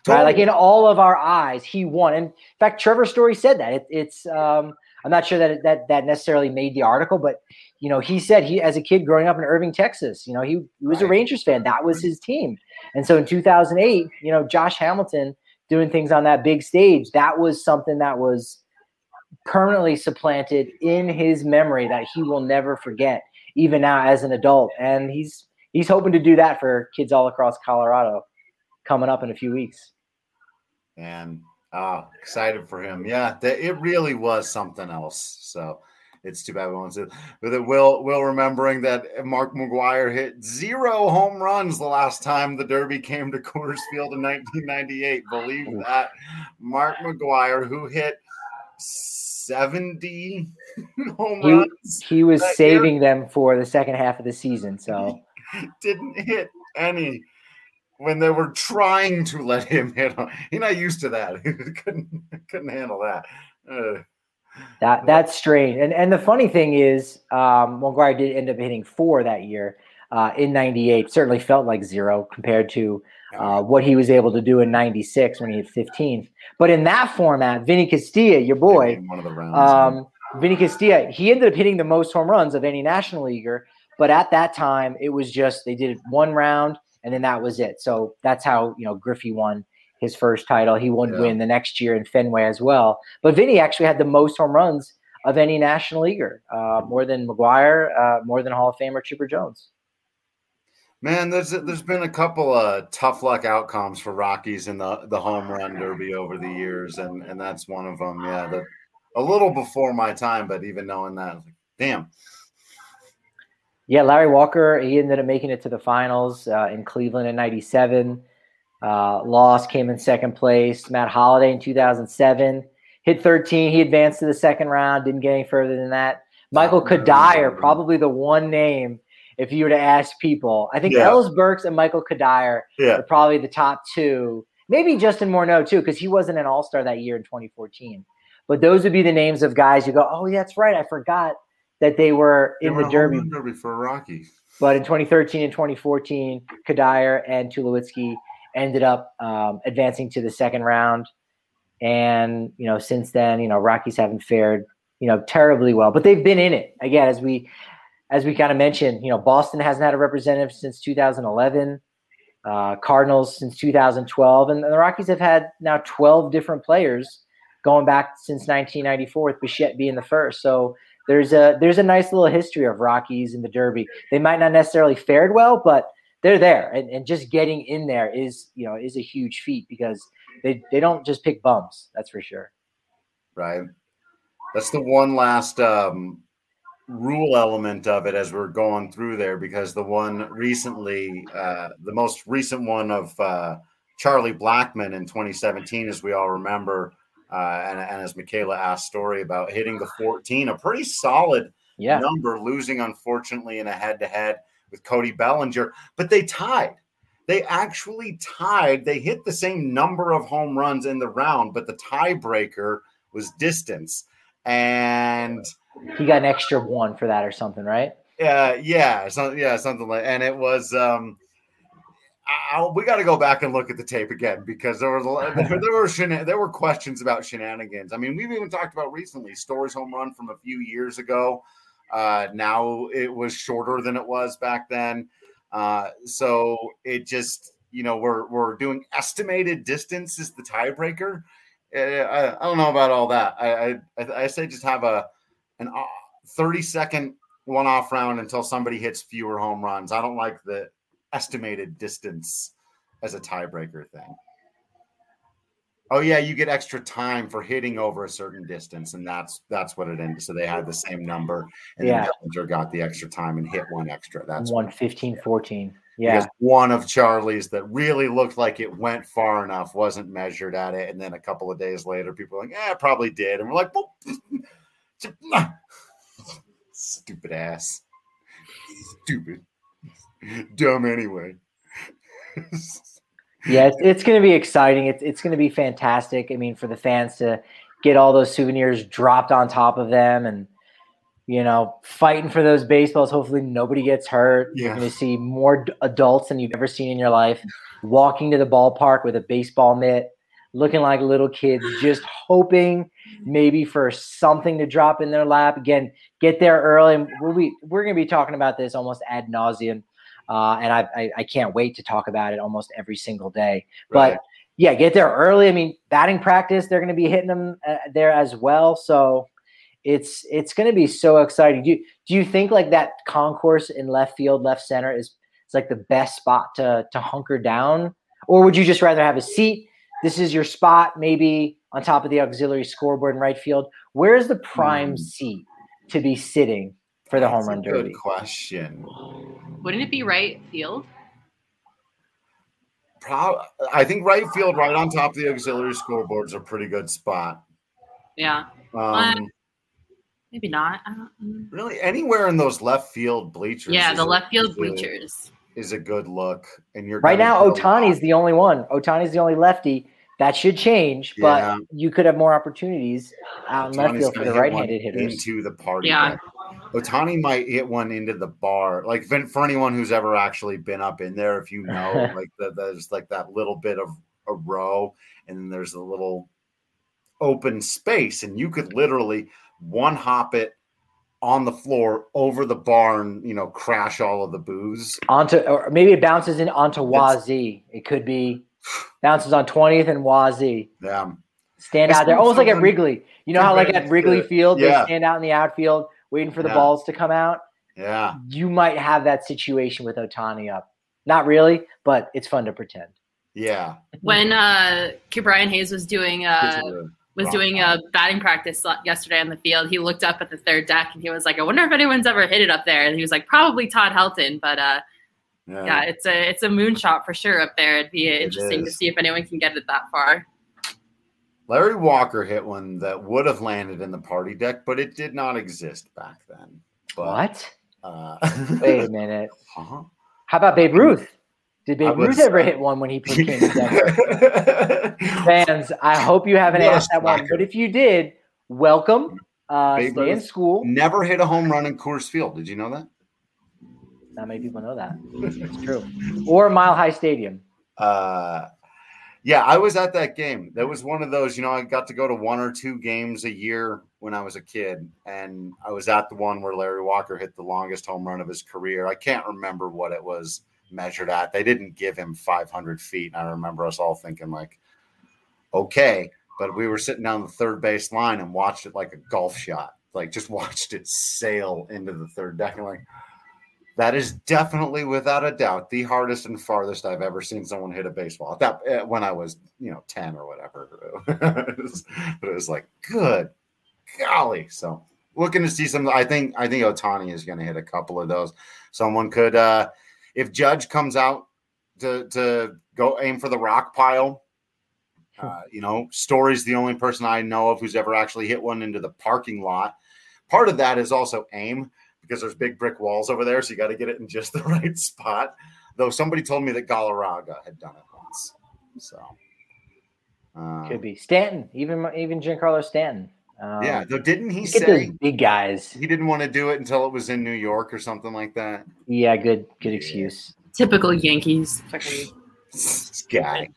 Right? Like in all of our eyes, he won. And in fact, Trevor Story said that. It, it's um, I'm not sure that that that necessarily made the article, but you know, he said he as a kid growing up in Irving, Texas, you know, he, he was a Rangers fan. That was his team. And so in 2008, you know, Josh Hamilton doing things on that big stage, that was something that was permanently supplanted in his memory that he will never forget, even now as an adult. And he's he's hoping to do that for kids all across Colorado coming up in a few weeks. and uh, excited for him. Yeah, that, it really was something else. So it's too bad we won't see it. But it will, will remembering that Mark McGwire hit zero home runs the last time the Derby came to Coors Field in 1998. Believe that. Mark McGwire, who hit 70 *laughs* home He- runs, He was That year- saving them for the second half of the season. So *laughs* didn't hit any when they were trying to let him hit. He's not used to that. *laughs* He couldn't couldn't handle that. Uh, that that's strange. And and the funny thing is, um, McGwire did end up hitting four that year uh, in '98. Certainly felt like zero compared to uh, what he was able to do in '96 when he hit 15. But in that format, Vinny Castilla, your boy, one of the rounds. Um, Vinny Castilla, he ended up hitting the most home runs of any national leaguer. But at that time, it was just they did one round and then that was it. So that's how you know Griffey won his first title. He would Yeah. win the next year in Fenway as well. But Vinny actually had the most home runs of any national leaguer, uh, more than McGwire, uh, more than Hall of Famer Chipper Jones. Man, there's there's been a couple of tough luck outcomes for Rockies in the the home run derby over the years, and and that's one of them. Yeah, the, a little before my time, but even knowing that, I was like, damn. Yeah, Larry Walker, he ended up making it to the finals uh, in Cleveland in 97. Uh, lost, came in second place. Matt Holliday in 2007 hit 13. He advanced to the second round, didn't get any further than that. Michael Cuddyer, probably the one name, if you were to ask people. I think Yeah. Ellis Burks and Michael Cuddyer Yeah, are probably the top two. Maybe Justin Morneau, too, because he wasn't an all star that year in 2014. But those would be the names of guys you go, oh, yeah, that's right. I forgot that they were in the Derby. derby for Rocky. But in 2013 and 2014, Cuddyer and Tulowitzki ended up um, advancing to the second round. And you know, since then, you know, Rockies haven't fared you know terribly well, but they've been in it again as we as we kind of mentioned. You know, Boston hasn't had a representative since 2011. Uh, Cardinals since 2012, and the Rockies have had now 12 different players going back since 1994, with Bichette being the first. So there's a there's a nice little history of Rockies in the Derby. They might not necessarily fared well, but they're there, and, and just getting in there is you know is a huge feat because they they don't just pick bums. That's for sure. Right. That's the one last um, rule element of it as we're going through there because the one recently, uh, the most recent one of uh, Charlie Blackmon in 2017, as we all remember, uh, and, and, as Michaela asked, story about hitting the 14, a pretty solid yeah. number, losing unfortunately in a head-to-head with Cody Bellinger, but they tied. They actually tied. They hit the same number of home runs in the round, but the tiebreaker was distance. And he got an extra one for that or something, right? Yeah, yeah, so, yeah, something like. And it was. um I, we got to go back and look at the tape again because there there, were shena- there were questions about shenanigans. I mean, we've even talked about recently Story's home run from a few years ago. Uh, now it was shorter than it was back then. Uh, so it just you know we're we're doing estimated distance is the tiebreaker. Eh, I, I don't know about all that. I, I I say just have a an uh, 30 second one off round until somebody hits fewer home runs. I don't like the estimated distance as a tiebreaker thing. Oh yeah, you get extra time for hitting over a certain distance, and that's that's what it ended. So they had the same number, and yeah. Bellinger got the extra time and hit one extra. That's one 15, 14. Yeah. Because one of Charlie's that really looked like it went far enough wasn't measured at it. And then a couple of days later, people were like, yeah, it probably did. And we're like, *laughs* stupid ass. Stupid. Dumb anyway. yeah, it's, it's going to be exciting. It's, it's going to be fantastic. I mean, for the fans to get all those souvenirs dropped on top of them and, you know, fighting for those baseballs. Hopefully, nobody gets hurt. Yeah. You're going to see more adults than you've ever seen in your life walking to the ballpark with a baseball mitt, looking like little kids, just hoping maybe for something to drop in their lap. Again, get there early. We'll be, we're going to be talking about this almost ad nauseum. Uh, and I, I, I, can't wait to talk about it almost every single day. Right. But yeah, get there early. I mean, batting practice, they're going to be hitting them uh, there as well. So it's it's going to be so exciting. Do you, do you think like that concourse in left field, left center is it's like the best spot to to hunker down, or would you just rather have a seat? This is your spot, maybe on top of the auxiliary scoreboard in right field. Where is the prime mm. seat to be sitting for the That's home run derby? Good question. Wouldn't it be right field? Pro- I think right field, right on top of the auxiliary scoreboard, is a pretty good spot. Yeah. Um, maybe not. Really, anywhere in those left field bleachers. Yeah, the left field bleachers is a good look. And you're right now. Ohtani's the only one. Ohtani's the only lefty. That should change, but you could have more opportunities out in left field for the right-handed hitters. Into the party. Yeah. Ohtani might hit one into the bar. Like for anyone who's ever actually been up in there, if you know, *laughs* like the, there's like that little bit of a row, and then there's a little open space, and you could literally one hop it on the floor over the barn, you know, crash all of the booze. Onto or maybe it bounces in onto Wazee. It could be bounces on 20th and Wazee. Yeah. Stand out there. Almost like at Wrigley. You know how like at Wrigley Field yeah. they stand out in the outfield waiting for the yeah. balls to come out? Yeah. You might have that situation with Ohtani up. Not really, but it's fun to pretend. Yeah. When uh Brian Hayes was doing uh was doing a batting practice yesterday on the field. He looked up at the third deck and he was like, "I wonder if anyone's ever hit it up there." And he was like, "Probably Todd Helton," but uh, yeah. yeah it's a it's a moonshot for sure up there. It'd be interesting to see if anyone can get it that far. Larry Walker hit one that would have landed in the party deck, but it did not exist back then. But, what? Uh, Wait a *laughs* minute. Uh-huh. How about Babe Ruth? Did Babe Ruth ever hit one when he came to *laughs* Fans, I hope you haven't asked that one. But if you did, welcome. Uh, stay Ruth in school. Never hit a home run in Coors Field. Did you know that? Not many people know that. It's true. Or Mile High Stadium. Uh, yeah, I was at that game. That was one of those, you know, I got to go to one or two games a year when I was a kid. And I was at the one where Larry Walker hit the longest home run of his career. I can't remember what it was measured at. They didn't give him 500 feet. I remember us all thinking, like, okay. But we were sitting down the third base line and watched it like a golf shot, like just *laughs* watched it sail into the third deck. And like, that is definitely, without a doubt, the hardest and farthest I've ever seen someone hit a baseball. That eh, when I was, you know, ten or whatever. *laughs* it was, but it was like, good golly. So looking to see some. I think I think Ohtani is going to hit a couple of those. Someone could, uh if Judge comes out to to go aim for the rock pile. Uh, you know, Story's the only person I know of who's ever actually hit one into the parking lot. Part of that is also aim because there's big brick walls over there, so you got to get it in just *laughs* the right spot. Though somebody told me that Galarraga had done it once, so um, could be Stanton, even even Giancarlo Stanton. Um, yeah, though didn't he say big guys? He didn't want to do it until it was in New York or something like that. Yeah, good good excuse. Typical Yankees. this guy.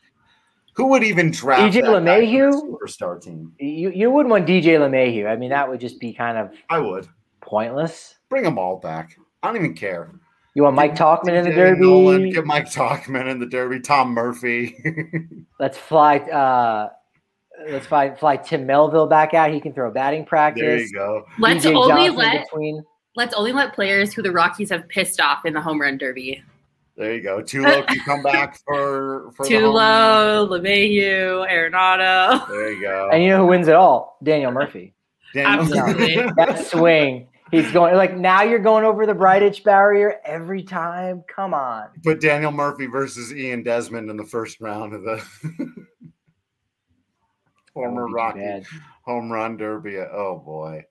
Who would even draft DJ LeMahieu superstar team? You you wouldn't want DJ LeMahieu. I mean, that would just be kind of I would pointless. Bring them all back. I don't even care. You want Mike Tauchman in the Derby? Nolan, get Mike Tauchman in the Derby. Tom Murphy. *laughs* let's fly. Uh, let's fly, fly Tim Melville back out. He can throw batting practice. There you go. Let's DJ only Johnson let between. let's only let players who the Rockies have pissed off in the home run derby. There you go. Tulo can come back *laughs* for for Tulo, LeMahieu, Arenado. There you go. And you know who wins it all? Daniel Murphy. Daniel Absolutely. that swing He's going like now you're going over the bright itch barrier every time. Come on. Put Daniel Murphy versus Ian Desmond in the first round of the *laughs* former Rocky bad. home run derby. Oh boy.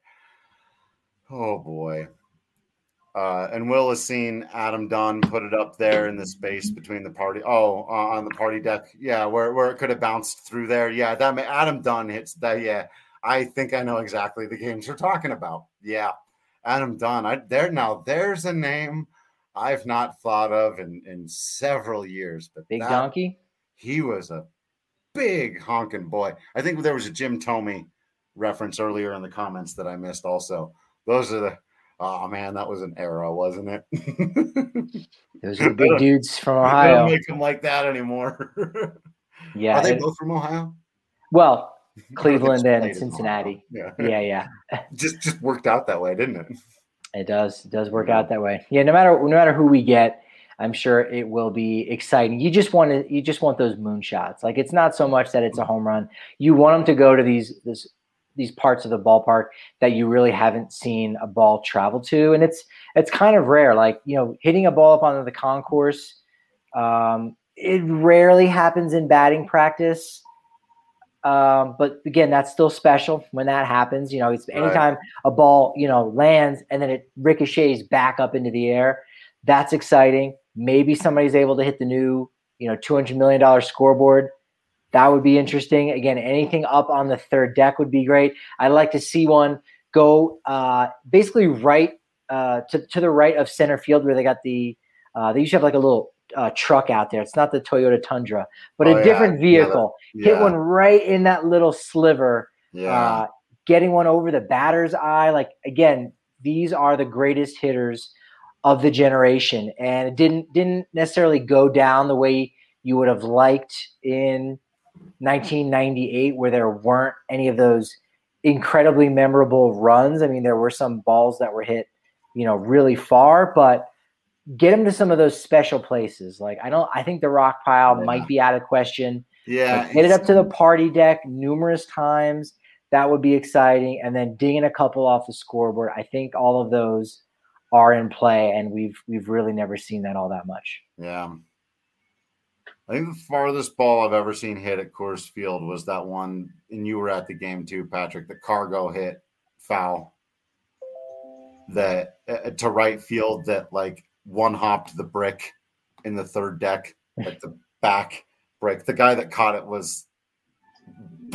Oh boy. Uh, and Will has seen Adam Dunn put it up there in the space between the party. Oh, uh, on the party deck. Yeah, where, where it could have bounced through there. Yeah, that Adam Dunn hits that. Yeah, I think I know exactly the games you're talking about. Yeah, Adam Dunn. I there now. There's a name I've not thought of in in several years. But Big that, Donkey. He was a big honking boy. I think there was a Jim Thome reference earlier in the comments that I missed. Also, those are the. Oh man, that was an era, wasn't it? *laughs* Those are big dudes from Ohio. Don't make them like that anymore. *laughs* yeah, are they both from Ohio? Well, *laughs* Cleveland and Cincinnati. Yeah. yeah, yeah. *laughs* just just worked out that way, didn't it? It does. It does work out that way. Yeah, no matter no matter who we get, I'm sure it will be exciting. You just want to you just want those moonshots. Like it's not so much that it's a home run. You want them to go to these this these parts of the ballpark that you really haven't seen a ball travel to, and it's it's kind of rare. Like you know, hitting a ball up onto the concourse. Um, it rarely happens in batting practice. Um, but again, that's still special when that happens. You know, it's anytime right. a ball, you know, lands and then it ricochets back up into the air. That's exciting. Maybe somebody's able to hit the new, you know, $200 million scoreboard. That would be interesting. Again, anything up on the third deck would be great. I'd like to see one go uh, basically right uh, to, to the right of center field where they got the, uh, they usually have like a little uh, truck out there. It's not the Toyota Tundra, but oh, a yeah. different vehicle. Yeah. Hit one right in that little sliver. Yeah. Uh, getting one over the batter's eye. Like again, these are the greatest hitters of the generation, and it didn't didn't necessarily go down the way you would have liked in 1998, where there weren't any of those incredibly memorable runs. I mean, there were some balls that were hit, you know, really far, but get him to some of those special places. Like I don't, I think the rock pile yeah. might be out of question. Yeah, get it up to the party deck numerous times. That would be exciting, and then dinging a couple off the scoreboard. I think all of those are in play, and we've we've really never seen that all that much. Yeah. I think the farthest ball I've ever seen hit at Coors Field was that one, and you were at the game too, Patrick. The CarGo hit foul that uh, to right field that like one hopped the brick in the third deck, like the back brick. The guy that caught it was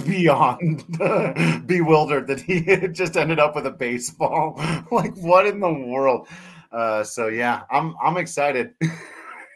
beyond *laughs* bewildered that he *laughs* just ended up with a baseball. *laughs* like what in the world? Uh, so yeah, I'm I'm excited.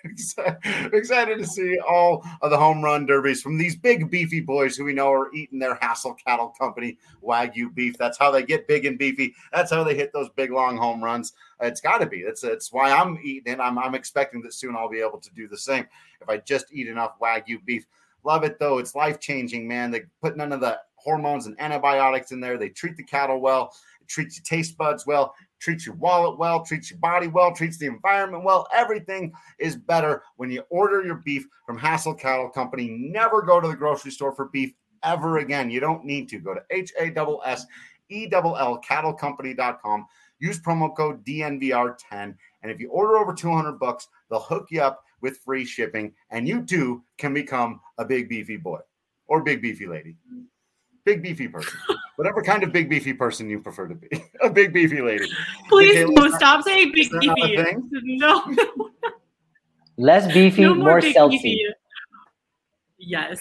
*laughs* excited to see all of the home run derbies from these big beefy boys who we know are eating their Hassell Cattle Company Wagyu beef. That's how they get big and beefy. That's how they hit those big long home runs. It's got to be. That's it's why I'm eating it. I'm I'm expecting that soon I'll be able to do the same if I just eat enough Wagyu beef. Love it though. It's life changing, man. They put none of the hormones and antibiotics in there. They treat the cattle well. Treats your taste buds well treats your wallet well, treats your body well, treats the environment well. Everything is better when you order your beef from Hassell Cattle Company. Never go to the grocery store for beef ever again. You don't need to. Go to H A S S E L L cattlecompany.com. Use promo code DNVR10. And if you order over 200 bucks, they'll hook you up with free shipping. And you too can become a big beefy boy or big beefy lady big beefy person, whatever kind of big beefy person you prefer to be, *laughs* a big beefy lady. Please okay, no, stop saying big beefy. *laughs* No. Less beefy, no more, more seltzy. Yes.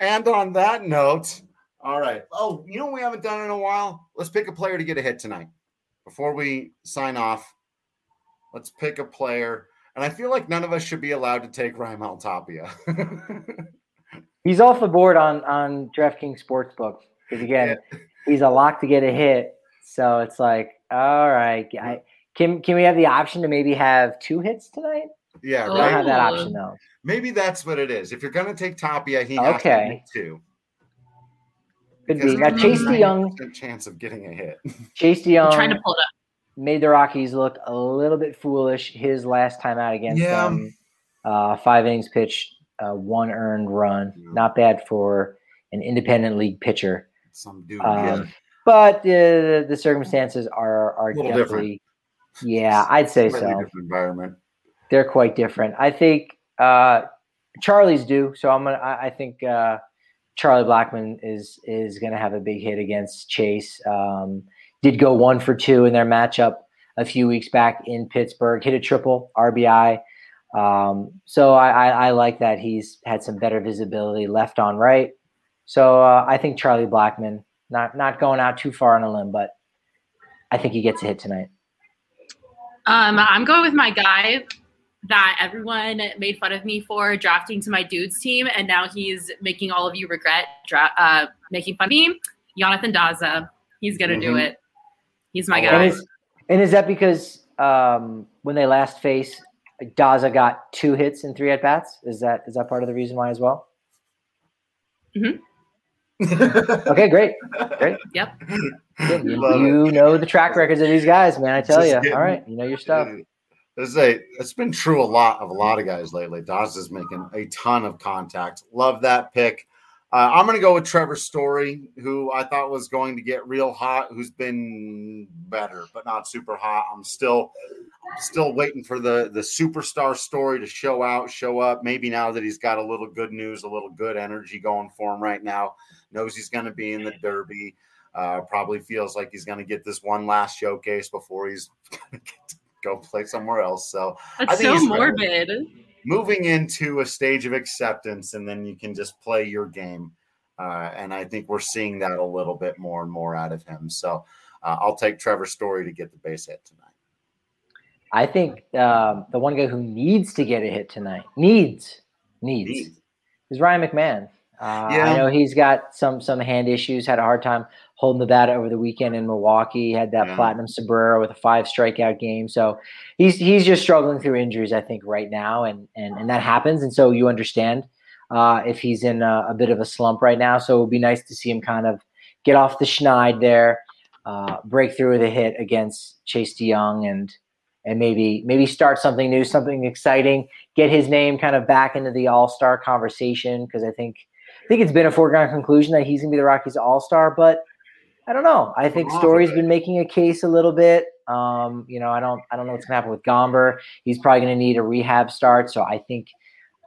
And on that note, all right. Oh, you know what we haven't done in a while? Let's pick a player to get a hit tonight. Before we sign off, let's pick a player. And I feel like none of us should be allowed to take Raimel Tapia. *laughs* he's off the board on on DraftKings Sportsbook because again, yeah. he's a lock to get a hit. So it's like, all right, I, can can we have the option to maybe have two hits tonight? Yeah, right. don't have that option though. Maybe that's what it is. If you're going to take Tapia, he has okay. to two. Could be now. Chase De Jong chance of getting a hit. *laughs* Chase De Jong trying to pull it up. Made the Rockies look a little bit foolish his last time out against yeah. them. Uh, five innings pitched, uh, one earned run. Yeah. Not bad for an independent league pitcher. Some dude, um, yeah. But uh, the circumstances are are definitely, different. yeah, I'd say so. environment. They're quite different. I think uh, Charlie's due, So I'm gonna. I, I think uh, Charlie Blackmon is is gonna have a big hit against Chase. Um, did go one for two in their matchup a few weeks back in Pittsburgh. Hit a triple RBI. Um, so I, I, I, like that he's had some better visibility left on right. So uh, I think Charlie Blackmon, not not going out too far on a limb, but I think he gets a hit tonight. Um, I'm going with my guy that everyone made fun of me for drafting to my dudes team, and now he's making all of you regret dra- uh, making fun of me. Jonathan Daza, he's gonna mm-hmm. do it. He's my guy. And is, and is that because um, when they last faced, Daza got two hits in three at bats. Is that is that part of the reason why as well? Mm-hmm. *laughs* okay, great, great. Yep. You, you know the track records of these guys, man. I tell Just you. Getting, All right, you know your stuff. It's a, it's been true a lot of a lot of guys lately. Daza's making a ton of contact. Love that pick. Uh, I'm going to go with Trevor Story, who I thought was going to get real hot, who's been better, but not super hot. I'm still still waiting for the the superstar story to show out, show up. Maybe now that he's got a little good news, a little good energy going for him right now, knows he's going to be in the Derby. Uh, probably feels like he's going to get this one last showcase before he's *laughs* going to go play somewhere else. So that's so morbid. Ready moving into a stage of acceptance, and then you can just play your game. Uh, and I think we're seeing that a little bit more and more out of him. So uh, I'll take Trevor Story to get the base hit tonight. I think um, the one guy who needs to get a hit tonight needs needs, needs. is Ryan McMahon. Uh, yeah. I know he's got some some hand issues. Had a hard time holding the bat over the weekend in Milwaukee. He had that yeah. platinum sombrero with a five strikeout game. So he's he's just struggling through injuries, I think, right now, and and and that happens. And so you understand uh, if he's in a, a, bit of a slump right now. So it would be nice to see him kind of get off the schneid there, uh, break through with a hit against Chase De Jong, and and maybe maybe start something new, something exciting, get his name kind of back into the All Star conversation because I think I think it's been a foregone conclusion that he's going to be the Rockies All Star, but I don't know. I think Story's been making a case a little bit. Um, you know, I don't I don't know what's going to happen with Gomber. He's probably going to need a rehab start, so I think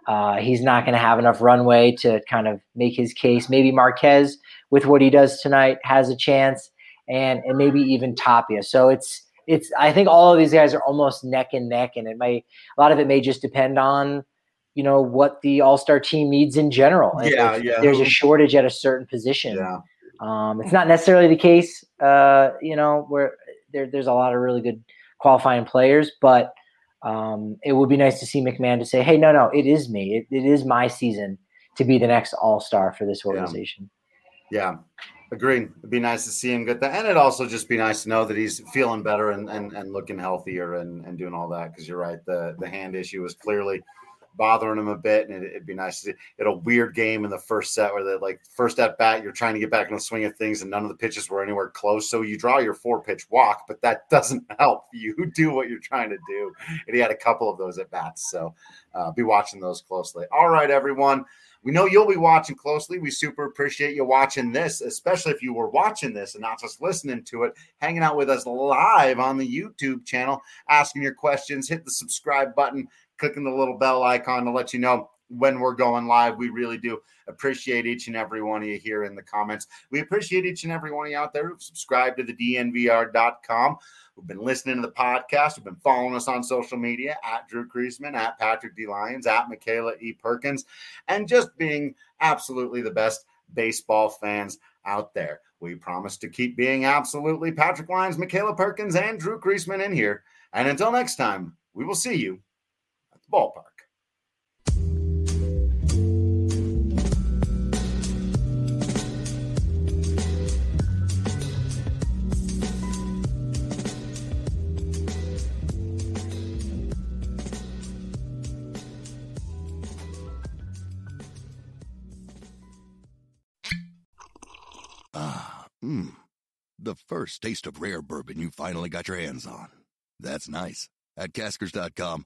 uh, he's not going to have enough runway to kind of make his case. Maybe Marquez, with what he does tonight, has a chance, and and maybe even Tapia. So it's it's. I think all of these guys are almost neck and neck, and it may a lot of it may just depend on you know what the All Star team needs in general. Yeah, if, yeah. There's a shortage at a certain position. Yeah. Um, it's not necessarily the case, uh, you know, where there, there's a lot of really good qualifying players, but Um, it would be nice to see McMahon to say, "Hey, no, no, it is me. It, it is my season to be the next All Star for this organization." Yeah. yeah. Agreed. It'd be nice to see him get that. And it'd also just be nice to know that he's feeling better and, and, and looking healthier and, and doing all that. Cause you're right. The, the hand issue was clearly bothering him a bit. And it, would be nice to see a weird game in the first set where the like first at bat, you're trying to get back in the swing of things and none of the pitches were anywhere close. So you draw your four pitch walk, but that *laughs* doesn't help you do what you're trying to do. And he had a couple of those at bats. So uh, be watching those closely. All right, everyone. We know you'll be watching closely. We super appreciate you watching this, especially if you were watching this and not just listening to it, hanging out with us live on the YouTube channel, asking your questions. Hit the subscribe button, clicking the little bell icon to let you know when we're going live. We really do appreciate each and every one of you here in the comments. We appreciate each and every one of you out there who've subscribed to the DNVR.com who've been listening to the podcast, who've been following us on social media at Drew Creasman, at Patrick D. Lyons, at Michaela E. Perkins, and just being absolutely the best baseball fans out there. We promise to keep being absolutely Patrick Lyons, Michaela Perkins, and Drew Creasman in here. And until next time, we will see you ballpark. Mmm. The first taste of rare bourbon you finally got your hands on. That's nice. At caskers.com,